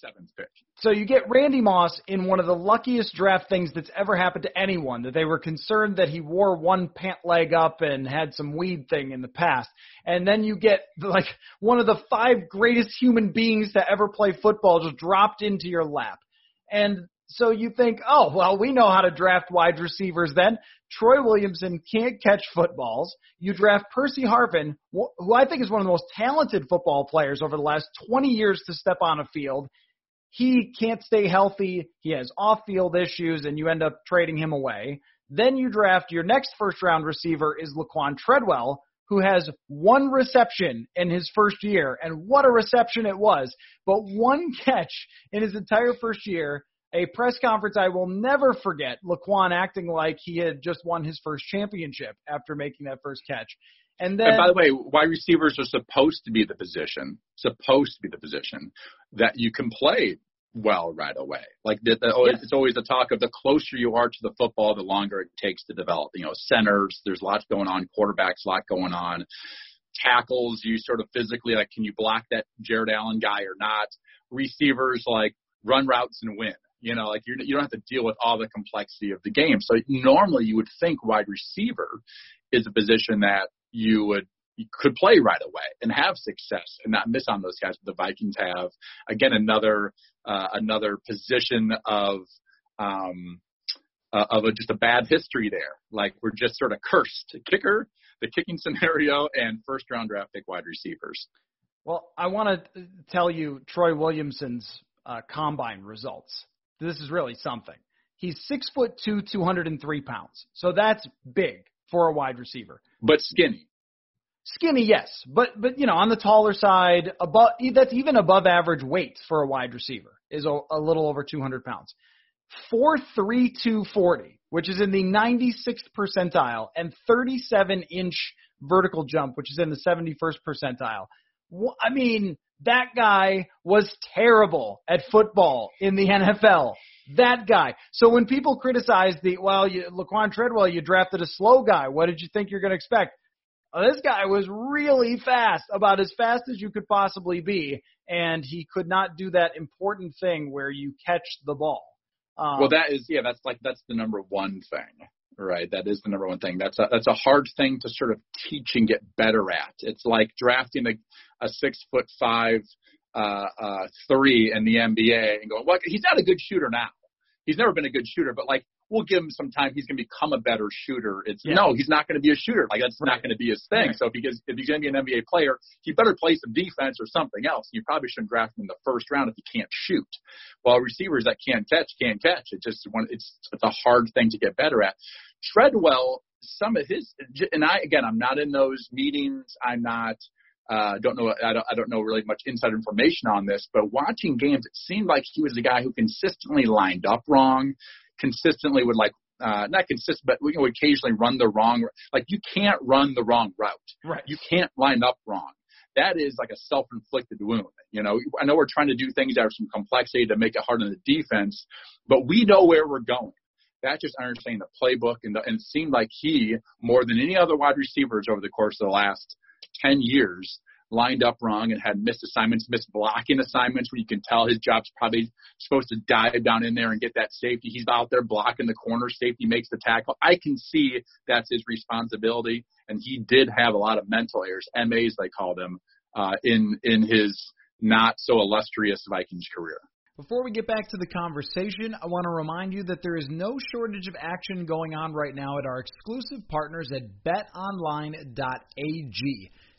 seventh pick. So you get Randy Moss in one of the luckiest draft things that's ever happened to anyone. That they were concerned that he wore one pant leg up and had some weed thing in the past, and then you get like one of the five greatest human beings to ever play football just dropped into your lap, and so you think, oh well, we know how to draft wide receivers. Then Troy Williamson can't catch footballs. You draft Percy Harvin, who I think is one of the most talented football players over the last 20 years to step on a field he can't stay healthy. He has off field issues, and you end up trading him away. Then you draft your next first round receiver is Laquan Treadwell, who has one reception in his first year, and what a reception it was. But one catch in his entire first year, a press conference I will never forget. Laquan acting like he had just won his first championship after making that first catch. And then, and by the way, wide receivers are supposed to be the position, supposed to be the position that you can play well right away. Like the, the, yes. it's always the talk of the closer you are to the football, the longer it takes to develop. You know, centers, there's lots going on, quarterbacks, a lot going on. Tackles, you sort of physically like, can you block that Jared Allen guy or not? Receivers, like run routes and win. You know, like you're, you don't have to deal with all the complexity of the game. So normally you would think wide receiver is a position that you would you could play right away and have success and not miss on those guys. But the Vikings have again another uh, another position of um, uh, of a, just a bad history there. Like we're just sort of cursed. Kicker, the kicking scenario, and first round draft pick wide receivers. Well, I want to tell you Troy Williamson's uh, combine results. This is really something. He's six foot two, 203 pounds. So that's big for a wide receiver. But skinny. Skinny, yes, but but you know on the taller side, above that's even above average weight for a wide receiver is a, a little over 200 pounds. Four three two forty, which is in the 96th percentile, and 37 inch vertical jump, which is in the 71st percentile. I mean, that guy was terrible at football in the NFL. That guy. So when people criticize the well, you, Laquan Treadwell, you drafted a slow guy. What did you think you're going to expect? Uh, this guy was really fast, about as fast as you could possibly be, and he could not do that important thing where you catch the ball. Um, well, that is yeah, that's like that's the number one thing, right? That is the number one thing. That's a that's a hard thing to sort of teach and get better at. It's like drafting a, a six foot five uh, uh, three in the NBA and going, well, he's not a good shooter now. He's never been a good shooter, but like we'll give him some time. He's going to become a better shooter. It's yeah. no, he's not going to be a shooter. Like that's right. not going to be his thing. Right. So if he gets, if he's going to be an NBA player, he better play some defense or something else. You probably shouldn't draft him in the first round if he can't shoot. While receivers that can't catch can't catch. It just one. It's it's a hard thing to get better at. Treadwell, some of his, and I again, I'm not in those meetings. I'm not. Uh, don't know. I don't, I don't know really much inside information on this, but watching games, it seemed like he was a guy who consistently lined up wrong, consistently would like uh, not consistent, but we can occasionally run the wrong. Like you can't run the wrong route. Right. You can't line up wrong. That is like a self-inflicted wound. You know, I know we're trying to do things that have some complexity to make it hard on the defense, but we know where we're going. That's just understanding the playbook, and, the, and it seemed like he, more than any other wide receivers over the course of the last ten years, lined up wrong and had missed assignments, missed blocking assignments where you can tell his job's probably supposed to dive down in there and get that safety. He's out there blocking the corner, safety makes the tackle. I can see that's his responsibility. And he did have a lot of mental errors, MAs they call them, uh, in in his not so illustrious Vikings career. Before we get back to the conversation, I want to remind you that there is no shortage of action going on right now at our exclusive partners at betonline.ag.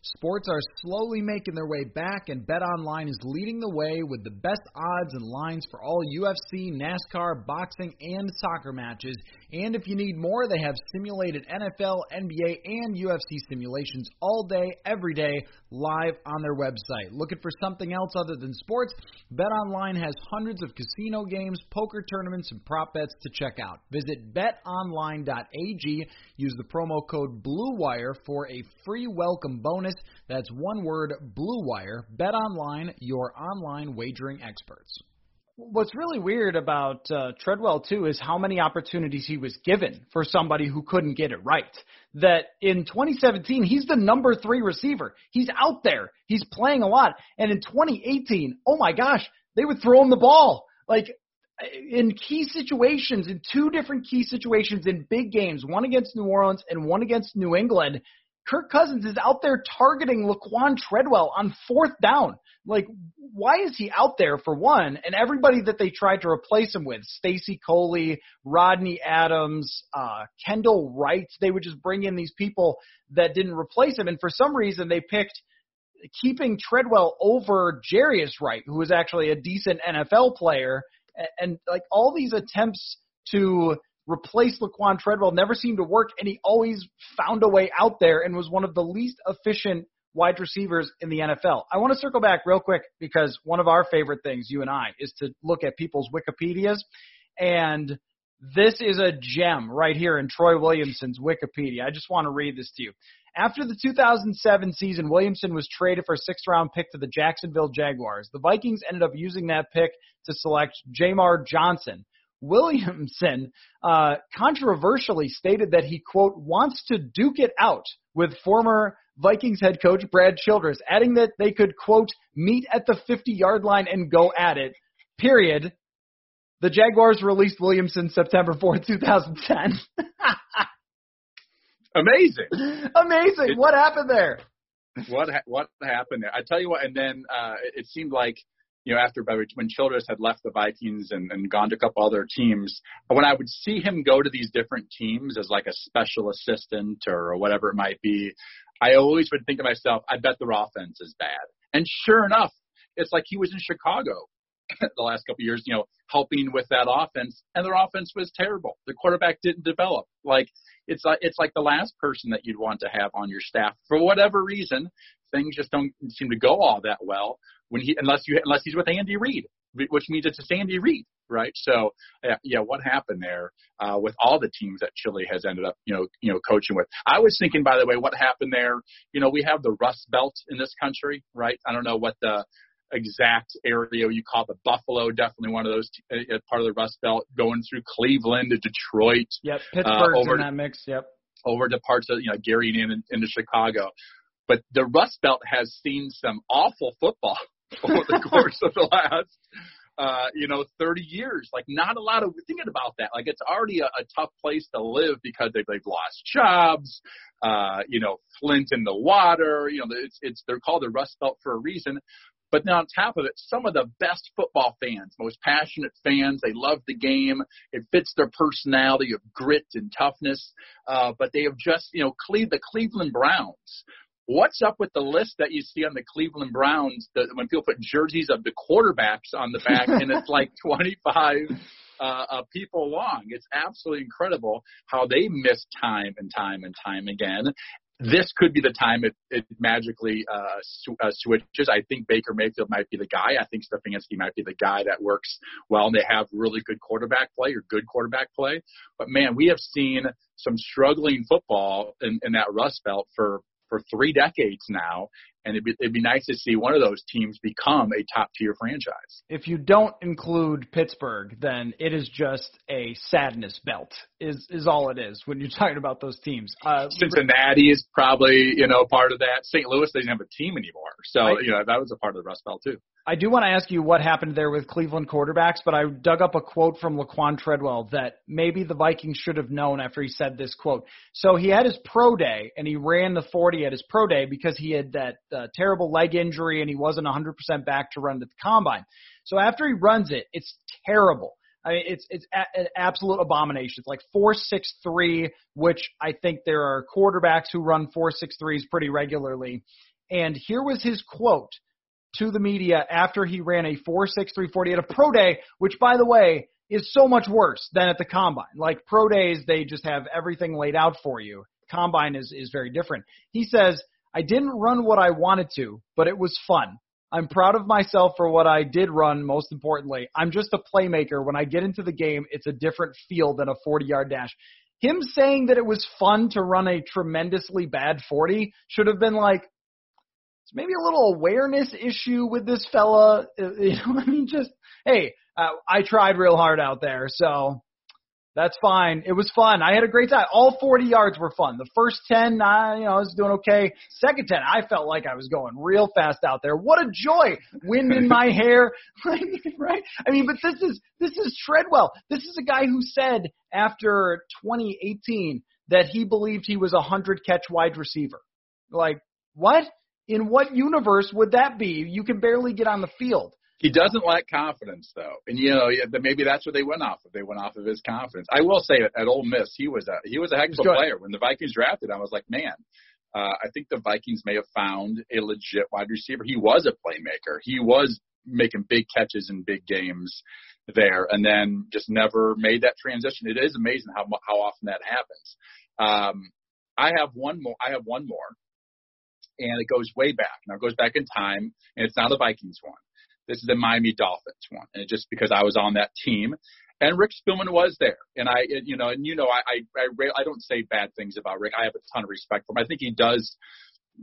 Sports are slowly making their way back, and BetOnline is leading the way with the best odds and lines for all UFC, NASCAR, boxing, and soccer matches. And if you need more, they have simulated NFL, NBA, and UFC simulations all day, every day, live on their website. Looking for something else other than sports? BetOnline has hundreds of casino games, poker tournaments, and prop bets to check out. Visit betonline.ag. Use the promo code BLUEWIRE for a free welcome bonus. That's one word, Blue Wire. Bet online, your online wagering experts. What's really weird about uh, Treadwell too is how many opportunities he was given for somebody who couldn't get it right. That in 2017 he's the number three receiver. He's out there. He's playing a lot. And in 2018, oh my gosh, they would throw him the ball. Like in key situations, in two different key situations in big games, one against New Orleans and one against New England, Kirk Cousins is out there targeting Laquan Treadwell on fourth down. Like, why is he out there for one? And everybody that they tried to replace him with, Stacy Coley, Rodney Adams, uh, Kendall Wright, they would just bring in these people that didn't replace him. And for some reason, they picked keeping Treadwell over Jarius Wright, who was actually a decent NFL player, and, and like all these attempts to replace Laquan Treadwell never seemed to work, and he always found a way out there and was one of the least efficient wide receivers in the NFL. I want to circle back real quick because one of our favorite things, you and I, is to look at people's Wikipedias. And this is a gem right here in Troy Williamson's Wikipedia. I just want to read this to you. After the 2007 season, Williamson was traded for a sixth round pick to the Jacksonville Jaguars. The Vikings ended up using that pick to select Jamar Johnson. Williamson uh, controversially stated that he, quote, wants to duke it out with former Vikings head coach Brad Childress, adding that they could, quote, meet at the 50 yard line and go at it, period. The Jaguars released Williamson September 4th, 2010. Amazing. Amazing. It, what happened there? What ha- what happened there? I tell you what, and then uh, it seemed like you know after when Childress had left the Vikings and, and gone to a couple other teams, when I would see him go to these different teams as like a special assistant or whatever it might be, I always would think to myself, I bet their offense is bad. And sure enough, it's like he was in Chicago the last couple of years, you know, helping with that offense, and their offense was terrible. The quarterback didn't develop. Like it's like it's like the last person that you'd want to have on your staff for whatever reason. Things just don't seem to go all that well when he unless you unless he's with Andy Reid, which means it's a Andy Reid, right? So yeah, yeah, what happened there uh, with all the teams that Chile has ended up you know you know coaching with? I was thinking by the way, what happened there? You know, we have the Rust Belt in this country, right? I don't know what the exact area you call the Buffalo, definitely one of those uh, part of the Rust Belt, going through Cleveland to Detroit. Yep, Pittsburgh's uh, over in that mix. Yep, over to parts of you know Gary in, into Chicago, but the Rust Belt has seen some awful football over the course of the last. Uh, you know, 30 years. Like, not a lot of thinking about that. Like, it's already a, a tough place to live because they've, they've lost jobs. Uh, you know, Flint in the water. You know, it's it's they're called the Rust Belt for a reason. But then on top of it, some of the best football fans, most passionate fans, they love the game. It fits their personality of grit and toughness. Uh, but they have just, you know, Cle- the Cleveland Browns. What's up with the list that you see on the Cleveland Browns that when people put jerseys of the quarterbacks on the back and it's like 25 uh, uh, people long? It's absolutely incredible how they miss time and time and time again this could be the time it, it magically uh, sw- uh, switches. I think Baker Mayfield might be the guy. I think Stefanski might be the guy that works well. And they have really good quarterback play or good quarterback play. But man, we have seen some struggling football in, in that Rust Belt for for three decades now, and it'd be, it'd be nice to see one of those teams become a top tier franchise. If you don't include Pittsburgh, then it is just a sadness belt. Is is all it is when you're talking about those teams. Uh, Cincinnati is probably you know part of that. St. Louis doesn't have a team anymore, so I, you know that was a part of the Rust Belt too. I do want to ask you what happened there with Cleveland quarterbacks, but I dug up a quote from Laquan Treadwell that maybe the Vikings should have known after he said this quote. So he had his pro day and he ran the 40 at his pro day because he had that uh, terrible leg injury and he wasn't 100% back to run the combine. So after he runs it, it's terrible. I mean, it's it's a, an absolute abomination. It's like four six three, which I think there are quarterbacks who run four six threes pretty regularly. And here was his quote to the media after he ran a 4.6340 at a pro day, which by the way is so much worse than at the combine. Like pro days, they just have everything laid out for you. Combine is, is very different. He says, I didn't run what I wanted to, but it was fun. I'm proud of myself for what I did run, most importantly. I'm just a playmaker. When I get into the game, it's a different feel than a 40 yard dash. Him saying that it was fun to run a tremendously bad 40 should have been like, it's maybe a little awareness issue with this fella. You know, I mean, just hey, uh, I tried real hard out there, so that's fine. It was fun. I had a great time. All 40 yards were fun. The first 10, I, you know, I was doing okay. Second 10, I felt like I was going real fast out there. What a joy! Wind in my hair, right? I mean, but this is this is Treadwell. This is a guy who said after 2018 that he believed he was a hundred catch wide receiver. Like what? in what universe would that be? You can barely get on the field. He doesn't lack confidence, though, and you know maybe that's what they went off of. They went off of his confidence. I will say at Ole Miss, he was a he was a heck of a player. When the Vikings drafted, I was like, man, Uh, I think the Vikings may have found a legit wide receiver. He was a playmaker. He was making big catches in big games there, and then just never made that transition. It is amazing how how often that happens. Um, I have one more. I have one more, and it goes way back. Now it goes back in time, and it's not the Vikings one. This is the Miami Dolphins one, and just because I was on that team, and Rick Spielman was there, and I, you know, and you know, I, I, I, I don't say bad things about Rick. I have a ton of respect for him. I think he does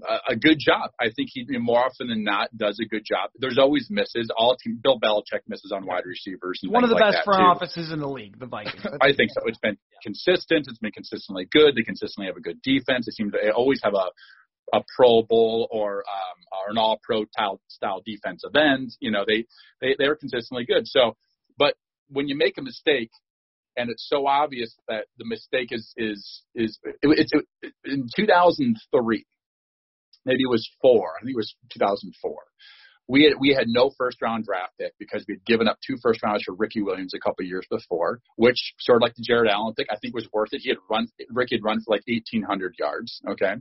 a, a good job. I think he more often than not does a good job. There's always misses. All team, Bill Belichick misses on wide receivers. One of the like best front too. offices in the league, the Vikings. I think so. It's been consistent. It's been consistently good. They consistently have a good defense. They seem to always have a a Pro Bowl or um, or an All Pro style, defensive end. You know, they they they're consistently good. So, but when you make a mistake, and it's so obvious that the mistake is is is it, it's it, in 2003, maybe it was four. I think it was 2004 we had we had no first round draft pick because we had given up two first rounders for Ricky Williams a couple years before, which sort of like the Jared Allen pick, I think was worth it. He had run Ricky had run for like eighteen hundred yards. Okay.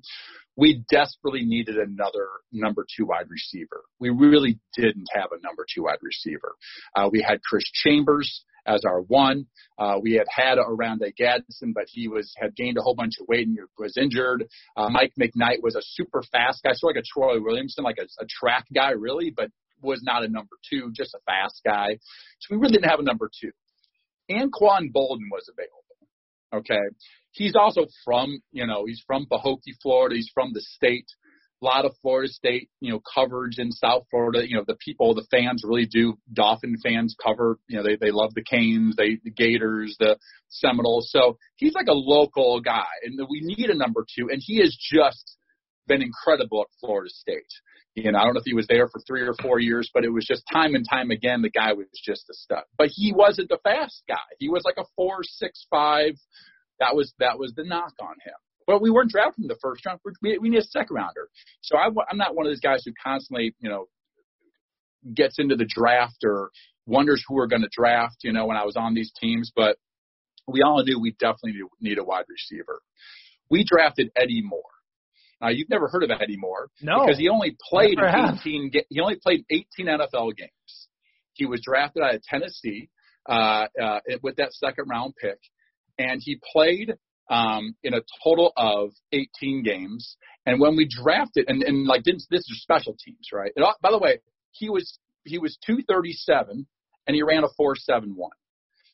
We desperately needed another number two wide receiver. We really didn't have a number two wide receiver. Uh, we had Chris Chambers as our one. Uh, we had had Oronde Gadsden, but he was had gained a whole bunch of weight and was injured. Uh, Mike McKnight was a super fast guy, sort of like a Troy Williamson, like a, a track guy, really, but was not a number two, just a fast guy. So we really didn't have a number two. Anquan Boldin was available. Okay. He's also from, you know, he's from Pahokee, Florida. He's from the state a lot of Florida State, you know, coverage in South Florida. You know, the people, the fans really do. Dolphin fans cover. You know, they they love the Canes, they the Gators, the Seminoles. So he's like a local guy, and we need a number two, and he has just been incredible at Florida State. You know, I don't know if he was there for three or four years, but it was just time and time again the guy was just a stud. But he wasn't the fast guy. He was like a four six five. That was that was the knock on him. But we weren't drafting in the first round. We, we need a second rounder. So I, I'm not one of those guys who constantly, you know, gets into the draft or wonders who we're going to draft, you know, when I was on these teams. But we all knew we definitely need a wide receiver. We drafted Eddie Moore. Now you've never heard of Eddie Moore no, because he only played never 18. He only played 18 NFL games. He was drafted out of Tennessee uh, uh, with that second round pick, and he played um, in a total of 18 games. And when we drafted, and, and like didn't, this is special teams, right? And, by the way, he was he was 237 and he ran a 471.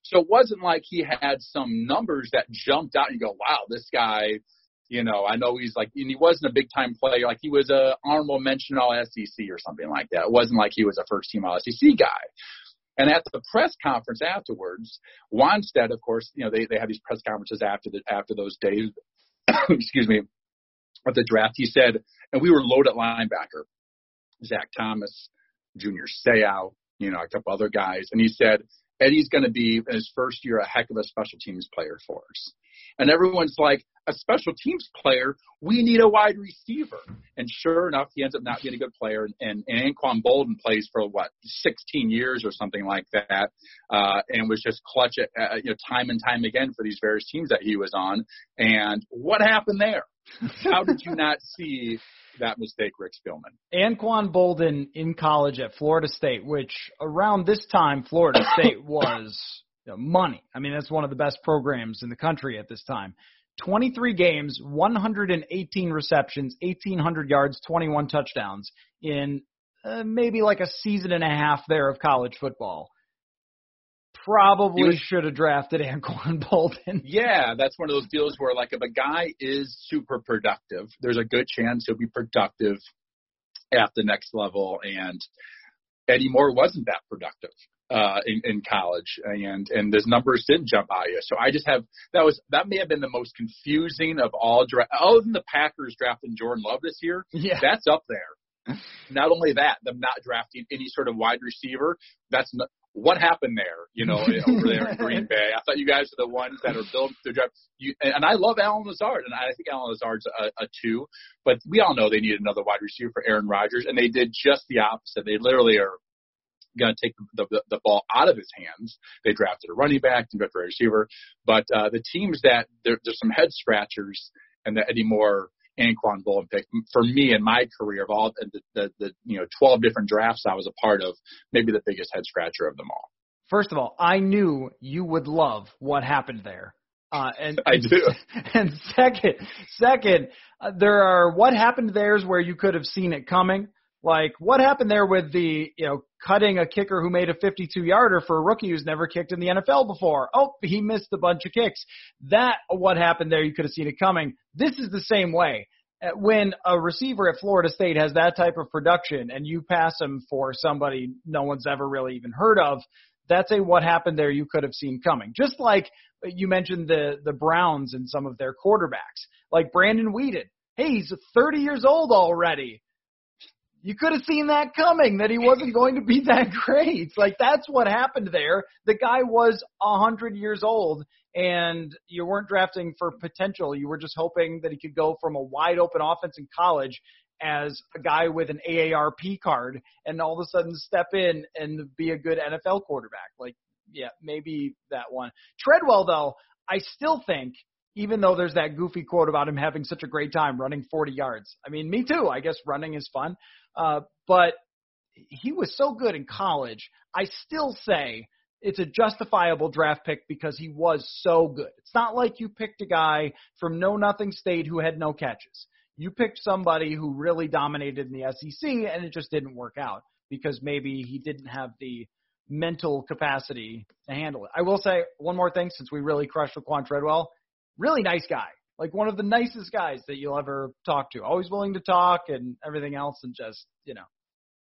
So it wasn't like he had some numbers that jumped out and you go, wow, this guy, you know, I know he's like, and he wasn't a big time player. Like he was a honorable mention all SEC or something like that. It wasn't like he was a first team all SEC guy. And at the press conference afterwards, Wannstedt, of course, you know, they, they have these press conferences after the, after those days, excuse me, of the draft. He said, and we were loaded linebacker, Zach Thomas, Junior Seau, you know, a couple other guys. And he said, Eddie's going to be in his first year a heck of a special teams player for us. And everyone's like, a special teams player, we need a wide receiver. And sure enough, he ends up not being a good player. And, and Anquan Boldin plays for what, 16 years or something like that, uh, and was just clutch uh, you know, time and time again for these various teams that he was on. And what happened there? How did you not see that mistake, Rick Spielman? Anquan Boldin in college at Florida State, which around this time Florida State was you know, money. I mean, that's one of the best programs in the country at this time. 23 games, 118 receptions, 1,800 yards, 21 touchdowns in uh, maybe like a season and a half there of college football. Probably was, should have drafted Anquan Boldin. Yeah, that's one of those deals where, like, if a guy is super productive, there's a good chance he'll be productive at the next level. And Eddie Moore wasn't that productive uh, in, in college, and and his numbers didn't jump out yet. So I just have that was that may have been the most confusing of all draft. Other than the Packers drafting Jordan Love this year, yeah, that's up there. Not only that, them not drafting any sort of wide receiver. That's not, what happened there. You know, over there in Green Bay. I thought you guys are the ones that are built to draft. You, and, and I love Allen Lazard, and I think Allen Lazard's a, a two. But we all know they need another wide receiver for Aaron Rodgers, and they did just the opposite. They literally are going to take the, the, the ball out of his hands. They drafted a running back, and drafted a receiver. But uh, the teams that there, there's some head scratchers, and that Eddie Moore Anquan Boldin pick for me in my career of all the, the, the you know 12 different drafts I was a part of, maybe the biggest head scratcher of them all. First of all, I knew you would love what happened there. Uh, and I do. And second, second, uh, there are what happened there's where you could have seen it coming. Like what happened there with the, you know, cutting a kicker who made a 52 yarder for a rookie who's never kicked in the NFL before. Oh, he missed a bunch of kicks. That, what happened there, you could have seen it coming. This is the same way. Uh, when a receiver at Florida State has that type of production and you pass him for somebody no one's ever really even heard of, that's a what happened there you could have seen coming. Just like you mentioned the the Browns and some of their quarterbacks, like Brandon Weeden. Hey, he's 30 years old already you could have seen that coming that he wasn't going to be that great. Like that's what happened there. The guy was a hundred years old and you weren't drafting for potential. You were just hoping that he could go from a wide open offense in college as a guy with an AARP card and all of a sudden step in and be a good NFL quarterback. Like, yeah, maybe that one. Treadwell though, I still think even though there's that goofy quote about him having such a great time running 40 yards. I mean, me too. I guess running is fun. Uh, but he was so good in college. I still say it's a justifiable draft pick because he was so good. It's not like you picked a guy from no nothing state who had no catches. You picked somebody who really dominated in the SEC and it just didn't work out because maybe he didn't have the mental capacity to handle it. I will say one more thing since we really crushed Laquan Treadwell really nice guy. Like one of the nicest guys that you'll ever talk to. Always willing to talk and everything else, and just you know,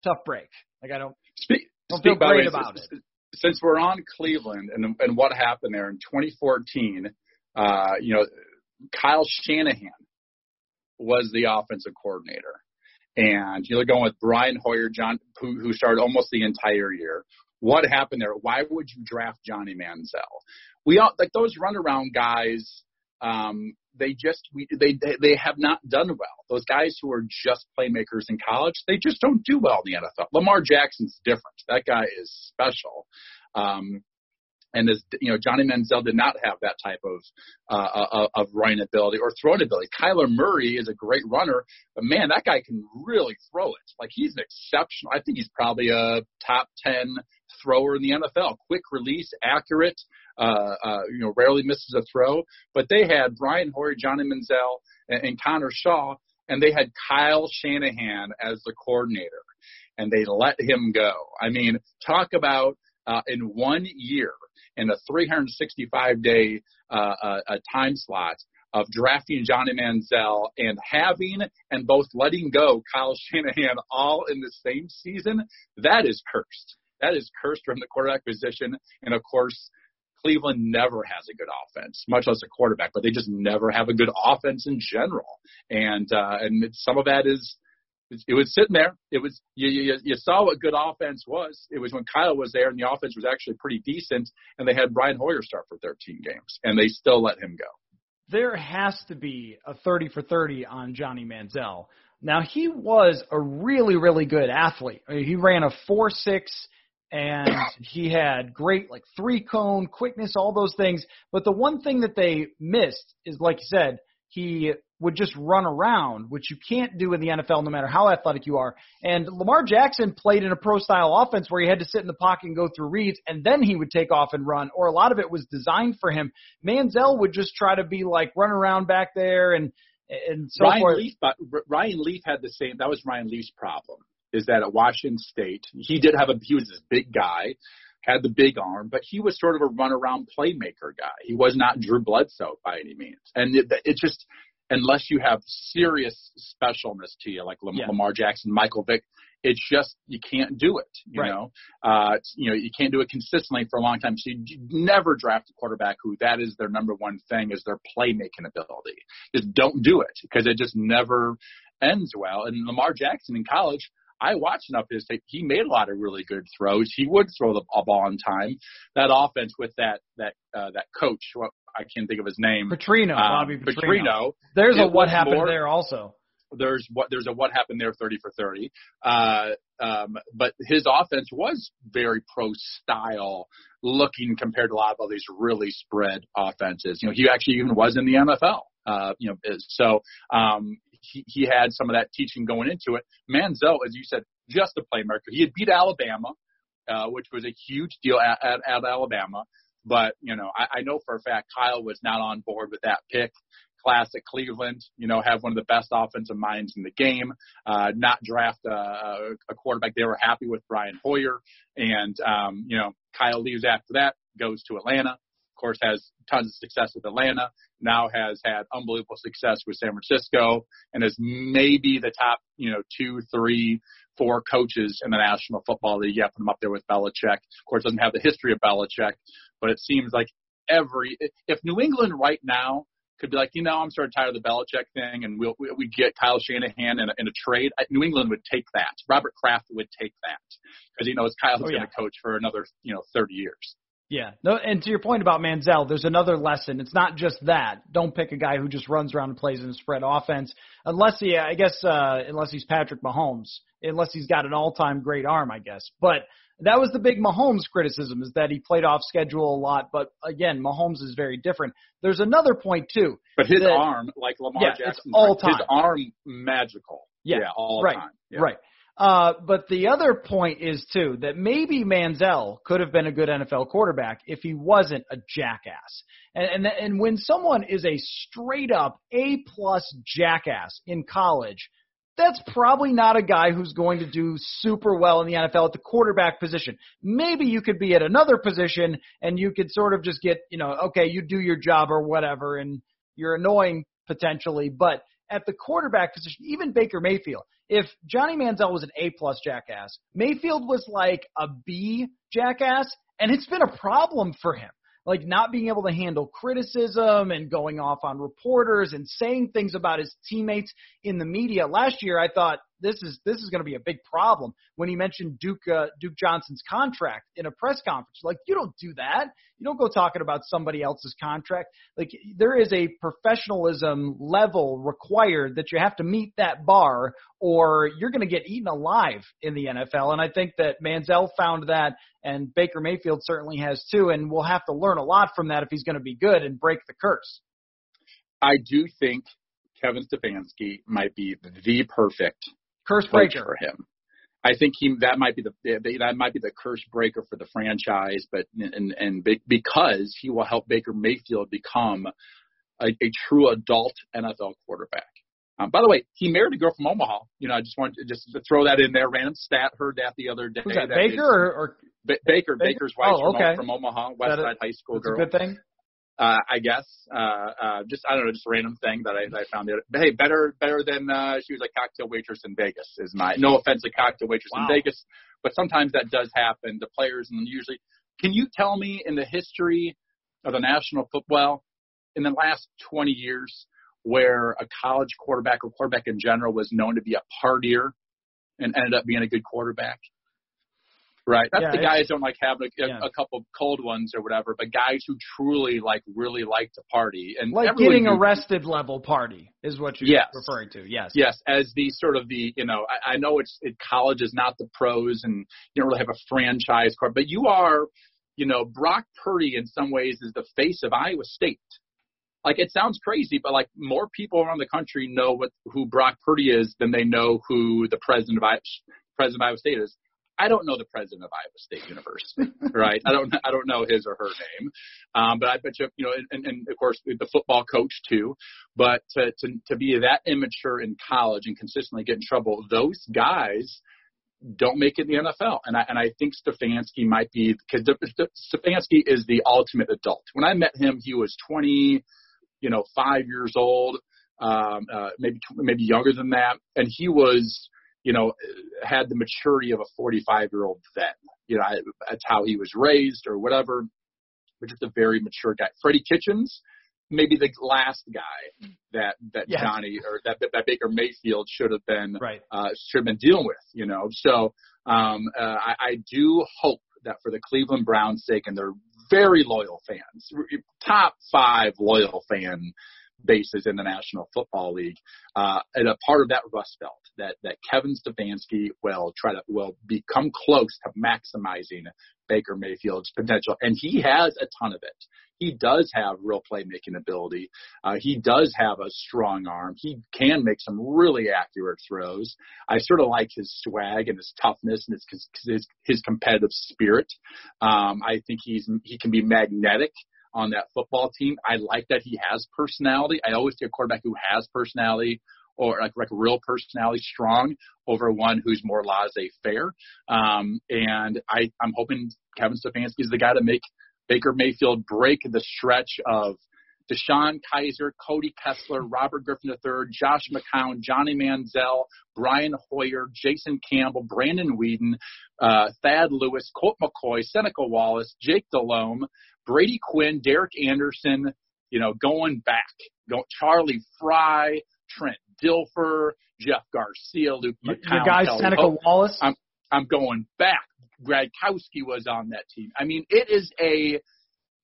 tough break. Like I don't speak. Don't speak feel great about it. Since we're on Cleveland and and what happened there in 2014, uh, you know, Kyle Shanahan was the offensive coordinator. And you're going with Brian Hoyer, John, who, who started almost the entire year. What happened there? Why would you draft Johnny Manziel? We all like those runaround guys um, they just we, they, they have not done well. Those guys who are just playmakers in college, they just don't do well in the NFL. Lamar Jackson's different. That guy is special. Um, and as you know, Johnny Manziel did not have that type of uh, uh of running ability or throwing ability. Kyler Murray is a great runner, but man, that guy can really throw it. Like he's an exceptional. I think he's probably a top ten thrower in the NFL. Quick release, accurate uh, uh, you know, rarely misses a throw. But they had Brian Hoyer, Johnny Manziel, and, and Connor Shaw, and they had Kyle Shanahan as the coordinator, and they let him go. I mean, talk about uh, in one year in a 365 day uh, uh, time slot of drafting Johnny Manziel and having and both letting go Kyle Shanahan all in the same season, that is cursed. That is cursed from the quarterback position. And of course, Cleveland never has a good offense, much less a quarterback, but they just never have a good offense in general. And uh, and some of that is it was sitting there. It was you, you you saw what good offense was. It was when Kyle was there, and the offense was actually pretty decent, and they had Brian Hoyer start for 13 games, and they still let him go. There has to be a 30 for 30 on Johnny Manziel. Now he was a really really good athlete. I mean, he ran a four six and he had great like three cone quickness, all those things. But the one thing that they missed is, like you said, he would just run around, which you can't do in the NFL no matter how athletic you are. And Lamar Jackson played in a pro style offense where he had to sit in the pocket and go through reads, and then he would take off and run, or a lot of it was designed for him. Manziel would just try to be like run around back there and and so Ryan forth. Leaf, uh, but Ryan Leaf had the same. That was Ryan Leaf's problem is that at Washington State, he did have a, he was this big guy, had the big arm, but he was sort of a run around playmaker guy. He was not Drew Bledsoe by any means. And it, it just, unless you have serious specialness to you, like Lamar, Yeah. Lamar Jackson, Michael Vick, it's just, you can't do it, you Right. know? Uh, you know, you can't do it consistently for a long time. So you you never draft a quarterback who that is their number one thing is their playmaking ability. Just don't do it because it just never ends well. And Lamar Jackson in college, I watched enough of his tape. He made a lot of really good throws. He would throw the a ball on time. That offense with that that uh, that coach, what I can't think of his name, Petrino, um, Bobby Petrino. Petrino. There's a what happened more- there also. There's what there's a what happened there, thirty for thirty. Uh, um, but his offense was very pro style looking compared to a lot of all these really spread offenses. You know, he actually even was in the NFL. Uh, you know, so um, he, he had some of that teaching going into it. Manziel, as you said, just a playmaker. He had beat Alabama, uh, which was a huge deal at, at, at Alabama. But, you know, I, I know for a fact Kyle was not on board with that pick. Classic Cleveland, you know, have one of the best offensive minds in the game, uh, not draft a, a quarterback. They were happy with Brian Hoyer. And, um, you know, Kyle leaves after that, goes to Atlanta. Of course, has tons of success with Atlanta. Now has had unbelievable success with San Francisco, and is maybe the top, you know, two, three, four coaches in the National Football League. Yeah, have them up there with Belichick. Of course, doesn't have the history of Belichick, but it seems like every if New England right now could be like, you know, I'm sort of tired of the Belichick thing, and we'll we get Kyle Shanahan in a, in a trade. New England would take that. Robert Kraft would take that because he knows Kyle's oh, yeah. going to coach for another you know 30 years. Yeah. No, and to your point about Manziel, there's another lesson. It's not just that. Don't pick a guy who just runs around and plays in a spread offense, unless he, I guess, uh, unless he's Patrick Mahomes, unless he's got an all-time great arm, I guess. But that was the big Mahomes criticism is that he played off schedule a lot. But again, Mahomes is very different. There's another point too. But his that, arm, like Lamar yeah, Jackson, it's all time. his arm magical. Yeah, yeah all right, time. Yeah. Right. Uh, but the other point is too that maybe Manziel could have been a good NFL quarterback if he wasn't a jackass. And and, and when someone is a straight up A plus jackass in college, that's probably not a guy who's going to do super well in the NFL at the quarterback position. Maybe you could be at another position and you could sort of just get, you know, okay, you do your job or whatever and you're annoying potentially, but at the quarterback position, even Baker Mayfield, if Johnny Manziel was an A plus jackass, Mayfield was like a B jackass, and it's been a problem for him like not being able to handle criticism and going off on reporters and saying things about his teammates in the media. Last year, I thought this is this is going to be a big problem when he mentioned Duke uh, Duke Johnson's contract in a press conference. Like you don't do that. You don't go talking about somebody else's contract. Like there is a professionalism level required that you have to meet that bar or you're going to get eaten alive in the NFL. And I think that Manziel found that and Baker Mayfield certainly has too and we'll have to learn a lot from that if he's going to be good and break the curse. I do think Kevin Stefanski might be the perfect curse breaker for him. I think he that might be the that might be the curse breaker for the franchise, but and and because he will help Baker Mayfield become a, a true adult NFL quarterback. Um, by the way, he married a girl from Omaha. You know, I just wanted to just to throw that in there. Random stat. Heard that the other day. Who's that, that Baker or, or Baker, Baker? Baker's wife oh, okay. from, from Omaha, West Side High School girl. a good thing uh, I guess. Uh, uh, just I don't know, just a random thing that I, that I found. There. But hey, better better than uh, she was a cocktail waitress in Vegas. Is my no offense to cocktail waitress wow. in Vegas, but sometimes that does happen. The players and usually, can you tell me in the history of the National Football in the last 20 years where a college quarterback or quarterback in general was known to be a partier and ended up being a good quarterback? Right. That's yeah, the guys don't like having a, yeah. a couple cold ones or whatever, but guys who truly like really like to party and like getting do, arrested level party is what you're yes. referring to. Yes. Yes, as the sort of the you know I, I know it's it, college is not the pros and you don't really have a franchise card, but you are you know Brock Purdy in some ways is the face of Iowa State. Like it sounds crazy, but like more people around the country know what who Brock Purdy is than they know who the president of Iowa, president of Iowa State is. I don't know the president of Iowa State University, right? I don't I don't know his or her name, um, but I bet you you know, and, and of course the football coach too. But to, to to be that immature in college and consistently get in trouble, those guys don't make it in the NFL. And I and I think Stefanski might be because Stefanski is the ultimate adult. When I met him, he was 20, you know, five years old, um, uh, maybe maybe younger than that, and he was you know, had the maturity of a 45 year old then. You know, that's how he was raised or whatever, but just a very mature guy. Freddie Kitchens, maybe the last guy that that yes. Johnny or that that Baker Mayfield should have been right. uh, should have been dealing with. You know, so um, uh, I, I do hope that for the Cleveland Browns' sake and their very loyal fans, top five loyal fan bases in the National Football League. Uh, and a part of that rust belt that that Kevin Stefanski will try to will become close to maximizing Baker Mayfield's potential, and he has a ton of it. He does have real playmaking ability. Uh, he does have a strong arm. He can make some really accurate throws. I sort of like his swag and his toughness and his his, his competitive spirit. Um, I think he's he can be magnetic on that football team. I like that he has personality. I always take a quarterback who has personality or like, like real personality strong over one who's more laissez-faire. Um, and I, I'm hoping Kevin Stefanski is the guy to make Baker Mayfield break the stretch of DeShone Kizer, Cody Kessler, Robert Griffin III, Josh McCown, Johnny Manziel, Brian Hoyer, Jason Campbell, Brandon Weeden, uh, Thad Lewis, Colt McCoy, Seneca Wallace, Jake Delhomme, Brady Quinn, Derek Anderson, you know, going back, go, Charlie Frye, Trent Dilfer, Jeff Garcia, Luke McCown. Your guy Seneca Hope. Wallace. I'm I'm going back. Gradkowski was on that team. I mean, it is a,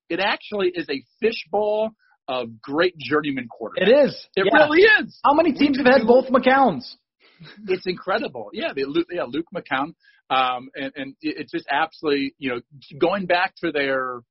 it actually is a fishbowl of great journeyman quarterbacks. It is. It yeah. really is. How many teams have had both McCowns? It's incredible. Yeah, they, yeah, Luke McCown. Um, and, and it's just absolutely, you know, going back to their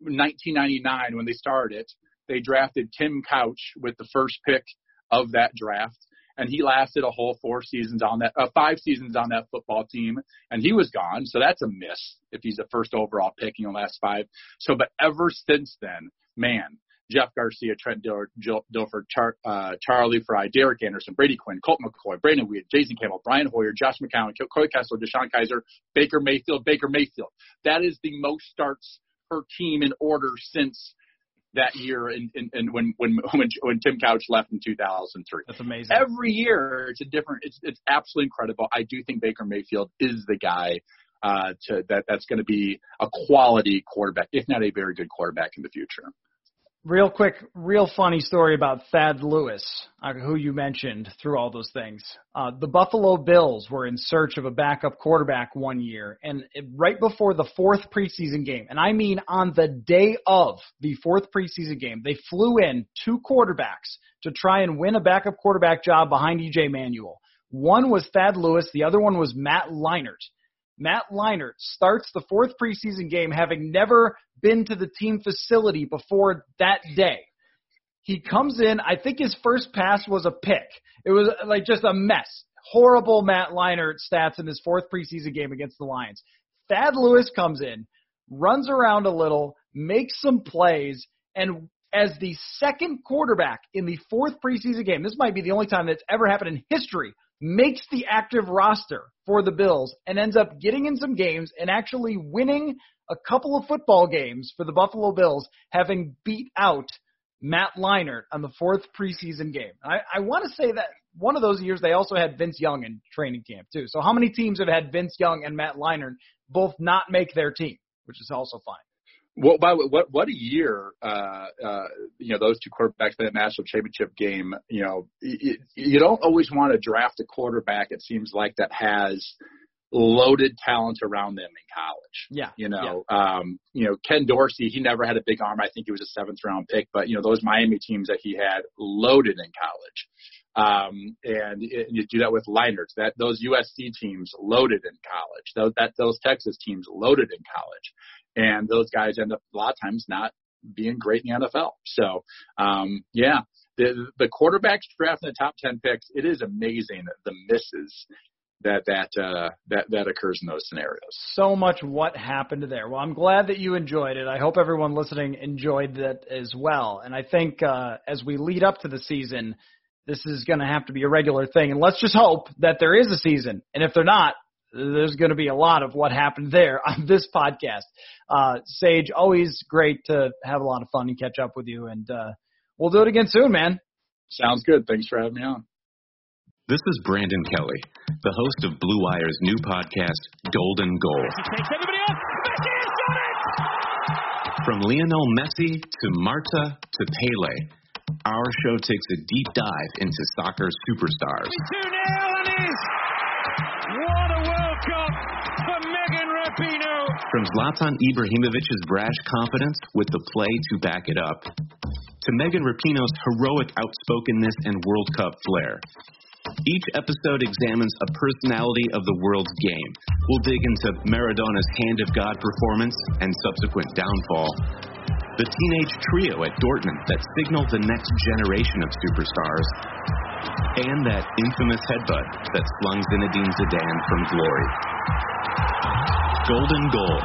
1999 when they started, they drafted Tim Couch with the first pick of that draft and he lasted a whole four seasons on that, uh, five seasons on that football team, and he was gone. So that's a miss if he's the first overall pick in the last five. So, but ever since then, man, Jeff Garcia, Trent Dilfer, Char, uh, Charlie Frye, Derek Anderson, Brady Quinn, Colt McCoy, Brandon Weed, Jason Campbell, Brian Hoyer, Josh McCown, Corey Kessler, DeShone Kizer, Baker Mayfield, Baker Mayfield. That is the most starts per team in order since that year in, in, in when, when when when Tim Couch left in 2003. That's amazing. Every year it's a different. It's it's absolutely incredible. I do think Baker Mayfield is the guy uh, to that that's going to be a quality quarterback, if not a very good quarterback in the future. Real quick, real funny story about Thad Lewis, uh, who you mentioned through all those things. Uh, the Buffalo Bills were in search of a backup quarterback one year, and it, right before the fourth preseason game, and I mean on the day of the fourth preseason game, they flew in two quarterbacks to try and win a backup quarterback job behind EJ Manuel. One was Thad Lewis, the other one was Matt Leinart. Matt Leinart starts the fourth preseason game having never been to the team facility before that day. He comes in, I think his first pass was a pick. It was like just a mess. Horrible Matt Leinart stats in his fourth preseason game against the Lions. Thad Lewis comes in, runs around a little, makes some plays, and as the second quarterback in the fourth preseason game, this might be the only time that's ever happened in history, makes the active roster for the Bills and ends up getting in some games and actually winning a couple of football games for the Buffalo Bills, having beat out Matt Leinart on the fourth preseason game. I, I want to say that one of those years they also had Vince Young in training camp too. So how many teams have had Vince Young and Matt Leinart both not make their team, which is also fine. Well, by what what a year, uh, uh, you know, those two quarterbacks in that national championship game. You know, you, you don't always want to draft a quarterback. It seems like that has loaded talent around them in college. Yeah. You know, yeah. um, you know, Ken Dorsey, he never had a big arm. I think he was a seventh round pick, but you know, those Miami teams that he had loaded in college. Um, and it, you do that with Leinart. That those USC teams loaded in college. Those that those Texas teams loaded in college and those guys end up a lot of times not being great in the NFL. So, um, yeah, the the quarterbacks draft in the top ten picks. It is amazing the misses that that uh, that that occurs in those scenarios. So much what happened there. Well, I'm glad that you enjoyed it. I hope everyone listening enjoyed that as well. And I think uh, as we lead up to the season, this is going to have to be a regular thing. And let's just hope that there is a season. And if they're not, there's going to be a lot of what happened there on this podcast. Uh, Sage, always great to have a lot of fun and catch up with you. And uh, we'll do it again soon, man. Sounds good. Thanks for having me on. This is Brandon Kelly, the host of Blue Wire's new podcast, Golden Goal. From Lionel Messi to Marta to Pele, our show takes a deep dive into soccer superstars. Cup for Megan Rapinoe. From Zlatan Ibrahimovic's brash confidence with the play to back it up to Megan Rapinoe's heroic outspokenness and World Cup flair. Each episode examines a personality of the world's game. We'll dig into Maradona's hand of God performance and subsequent downfall, the teenage trio at Dortmund that signaled the next generation of superstars, and that infamous headbutt that slung Zinedine Zidane from glory. Golden Goal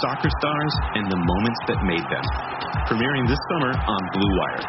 Soccer Stars and the Moments That Made Them. Premiering this summer on Blue Wire.